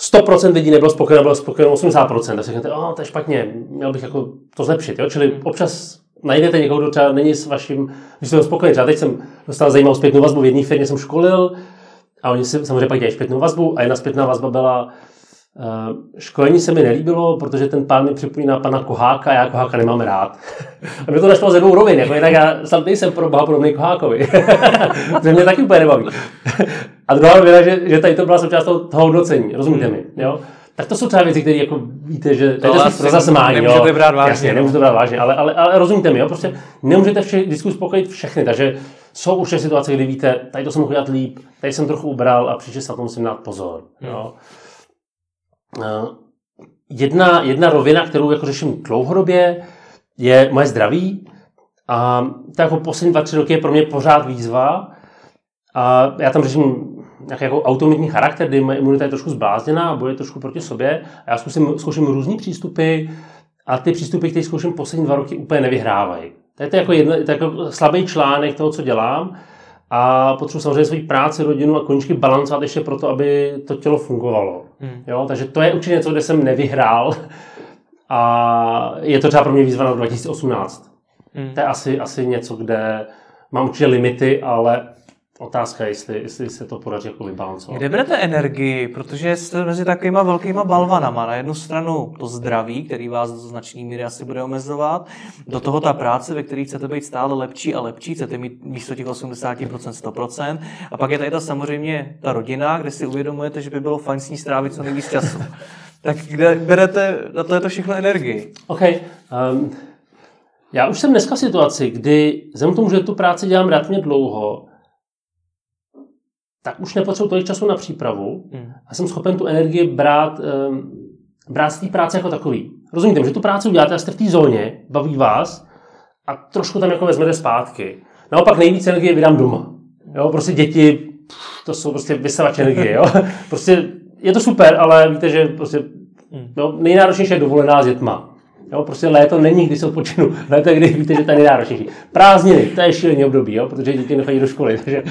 100% lidí nebylo spokojené, bylo spokojeno 80%. A si řeknete, oh, to je špatně, měl bych jako to zlepšit. Jo? Čili občas najdete někoho, kdo třeba není s vaším, když jste spokojený. Třeba teď jsem dostal zajímavou zpětnou vazbu v jedné firmě, jsem školil a oni si samozřejmě pak dělají zpětnou vazbu a jedna zpětná vazba byla, školení se mi nelíbilo, protože ten pán mi připomíná pana Koháka a já Koháka nemám rád. A mě to našlo ze dvou rovin, jako jinak já sám nejsem pro boha podobný Kohákovi. to mě taky úplně nebaví. a druhá rovina, že, že tady to byla součást toho, toho hodnocení, rozumíte mi, jo? Tak to jsou třeba věci, které jako víte, že to je pro zasemání. Nemůžete jo. brát vážně. Jasně, no. nemůžete brát vážně, ale, ale, ale rozumíte mi, jo? prostě nemůžete vše, vždycky uspokojit všechny, takže jsou už situace, kdy víte, tady to jsem mohl dělat líp, tady jsem trochu ubral a příště se na to musím dát pozor. Jo? Hmm. Eh, jedna, jedna rovina, kterou jako řeším dlouhodobě, je moje zdraví. A to jako poslední dva, tři roky je pro mě pořád výzva. A já tam řeším nějaký jako autonomní charakter, kdy moje imunita je trošku zblázněná a boje trošku proti sobě. A já zkusím, zkouším různý přístupy a ty přístupy, které zkouším poslední dva roky, úplně nevyhrávají. To je to jako, jedno, to je jako slabý článek toho, co dělám a potřebuji samozřejmě svoji práci, rodinu a koničky balancovat ještě proto, aby to tělo fungovalo. Hmm. Jo? Takže to je určitě něco, kde jsem nevyhrál a je to třeba pro mě výzva na 2018. Hmm. To je asi, asi něco, kde mám určitě limity, ale Otázka je, jestli, jestli se to podaří jako vybalancovat. Kde berete energii? Protože jste mezi takovýma velkýma balvanama. Na jednu stranu to zdraví, který vás do značné míry asi bude omezovat. Do toho ta práce, ve které chcete být stále lepší a lepší, chcete mít místo těch 80% 100%. A pak je tady ta samozřejmě ta rodina, kde si uvědomujete, že by bylo fajn s ní strávit co nejvíc času. tak kde berete na to, je to všechno energii? OK. Um, já už jsem dneska v situaci, kdy vzhledem tomu, že tu práci dělám relativně dlouho, tak už nepotřebuji tolik času na přípravu hmm. a jsem schopen tu energii brát, um, brát z té práce jako takový. Rozumíte, že tu práci uděláte a jste v té zóně, baví vás a trošku tam jako vezmete zpátky. Naopak nejvíce energie vydám doma. Jo, prostě děti, to jsou prostě vysavač energie, jo. Prostě je to super, ale víte, že prostě hmm. no, nejnáročnější je dovolená s dětma. Jo, prostě léto není, kdy se odpočinu. Léto je, kdy víte, že to je nejnáročnější. Prázdniny, to je šílený období, jo, protože děti nechodí do školy. Takže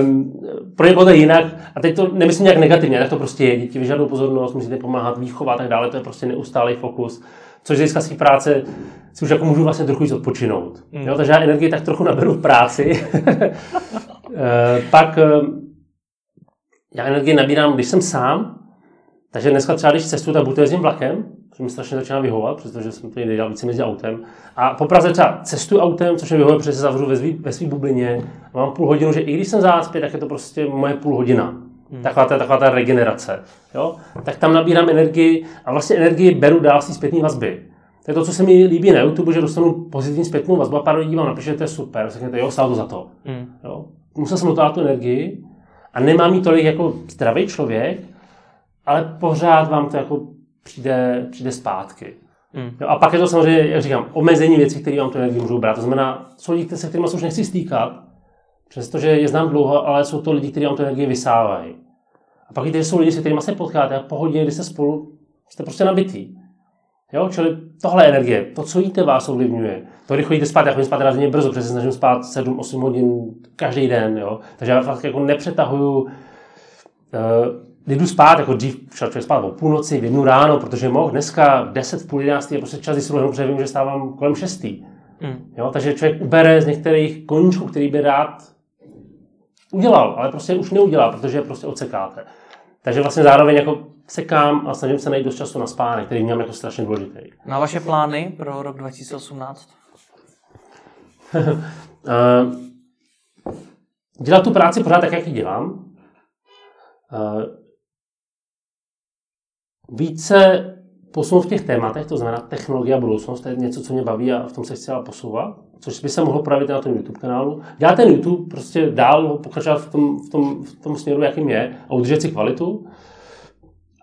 um, pro někoho to je jinak. A teď to nemyslím nějak negativně, tak to prostě je. Děti vyžadují pozornost, musíte pomáhat, výchova a tak dále. To je prostě neustálý fokus. Což z své práce si už jako můžu vlastně trochu víc odpočinout. Mm. Jo, takže já energii tak trochu naberu v práci. Eh, pak ehm, já energii nabírám, když jsem sám, takže dneska třeba, když cestuju, tak buď to jezdím vlakem, což mi strašně začíná vyhovat, přestože jsem to dělal více mezi autem. A po Praze třeba cestuju autem, což mi vyhovuje, protože se zavřu ve svý, ve svý bublině. Mám půl hodinu, že i když jsem zácpě, tak je to prostě moje půl hodina. Hmm. Taková, ta, taková ta regenerace. Jo? Tak tam nabírám energii a vlastně energii beru dál z té zpětné vazby. To je to, co se mi líbí na YouTube, že dostanu pozitivní zpětnou vazbu a pár lidí vám napíše, že to je super, řekněte, jo, stálo to za to. Hmm. Jo? Musel jsem dát tu energii a nemám jí tolik jako zdravý člověk, ale pořád vám to jako přijde, přijde zpátky. Hmm. Jo, a pak je to samozřejmě, jak říkám, omezení věcí, které vám tu energii můžou brát. To znamená, jsou lidi, se kterými se už nechci stýkat, přestože je znám dlouho, ale jsou to lidi, kteří vám tu energii vysávají. A pak víte, že jsou lidi, se kterými se potkáte a po hodině, kdy jste spolu, jste prostě nabitý. Jo? Čili tohle energie, to, co jíte, vás ovlivňuje. To, když chodíte spát, já chodím spát relativně brzo, protože se snažím spát 7-8 hodin každý den. Jo? Takže já fakt jako nepřetahuju uh, jdu spát, jako dřív šel člověk spát o půlnoci, v jednu ráno, protože mohl dneska v 10, v půl 11 je prostě čas, kdy si protože vím, že stávám kolem 6. Mm. Jo, takže člověk ubere z některých koníčků, který by rád udělal, ale prostě už neudělá, protože je prostě odsekáte. Takže vlastně zároveň jako sekám a snažím se najít dost času na spánek, který mám jako strašně důležitý. Na vaše plány pro rok 2018? Eh, dělat tu práci pořád tak, jak ji dělám. Více posunout v těch tématech, to znamená technologie a budoucnost, to je něco, co mě baví a v tom se chci posouvat, což by se mohlo projevit na tom YouTube kanálu. Dělat ten YouTube, prostě dál pokračovat v tom, v tom, v tom směru, jakým je a udržet si kvalitu.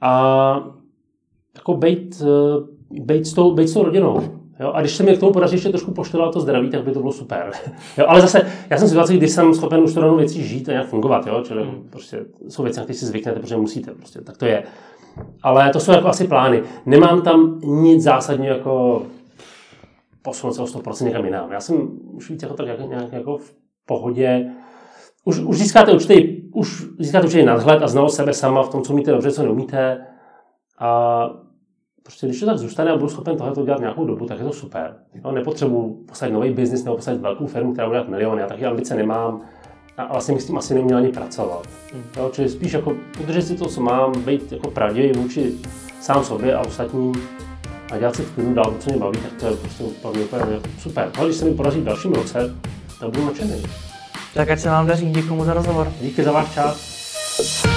A jako bejt, eh, bejt, s tou, bejt s tou rodinou. Jo? A když se mi k tomu podaří ještě trošku poštelovat to zdraví, tak by to bylo super. jo? Ale zase, já jsem v situaci, kdy jsem schopen už to věcí žít a nějak fungovat. Jo? Čili hmm. prostě jsou věci, na které si zvyknete, protože musíte. Prostě. Tak to je. Ale to jsou jako asi plány. Nemám tam nic zásadního jako posunout se o 100% někam jinam. Já jsem už víc jako tak nějak jako v pohodě. Už, už získáte určitý, už získáte určitý nadhled a znalost sebe sama v tom, co umíte dobře, co neumíte. A prostě když to tak zůstane a budu schopen tohle dělat nějakou dobu, tak je to super. Jo, nepotřebuji posadit nový biznis nebo posadit velkou firmu, která bude dělat miliony. Já taky ambice nemám a vlastně s tím asi neměl ani pracovat. Hmm. Jo, čili spíš jako udržet si to, co mám, být jako pravdivý vůči sám sobě a ostatním a dělat si v klidu dál, co mě baví, tak to je prostě úplně, úplně super. Ale když se mi podaří v dalším roce, tak budu nadšený. Tak ať se vám daří, děkuji za rozhovor. Díky za váš čas.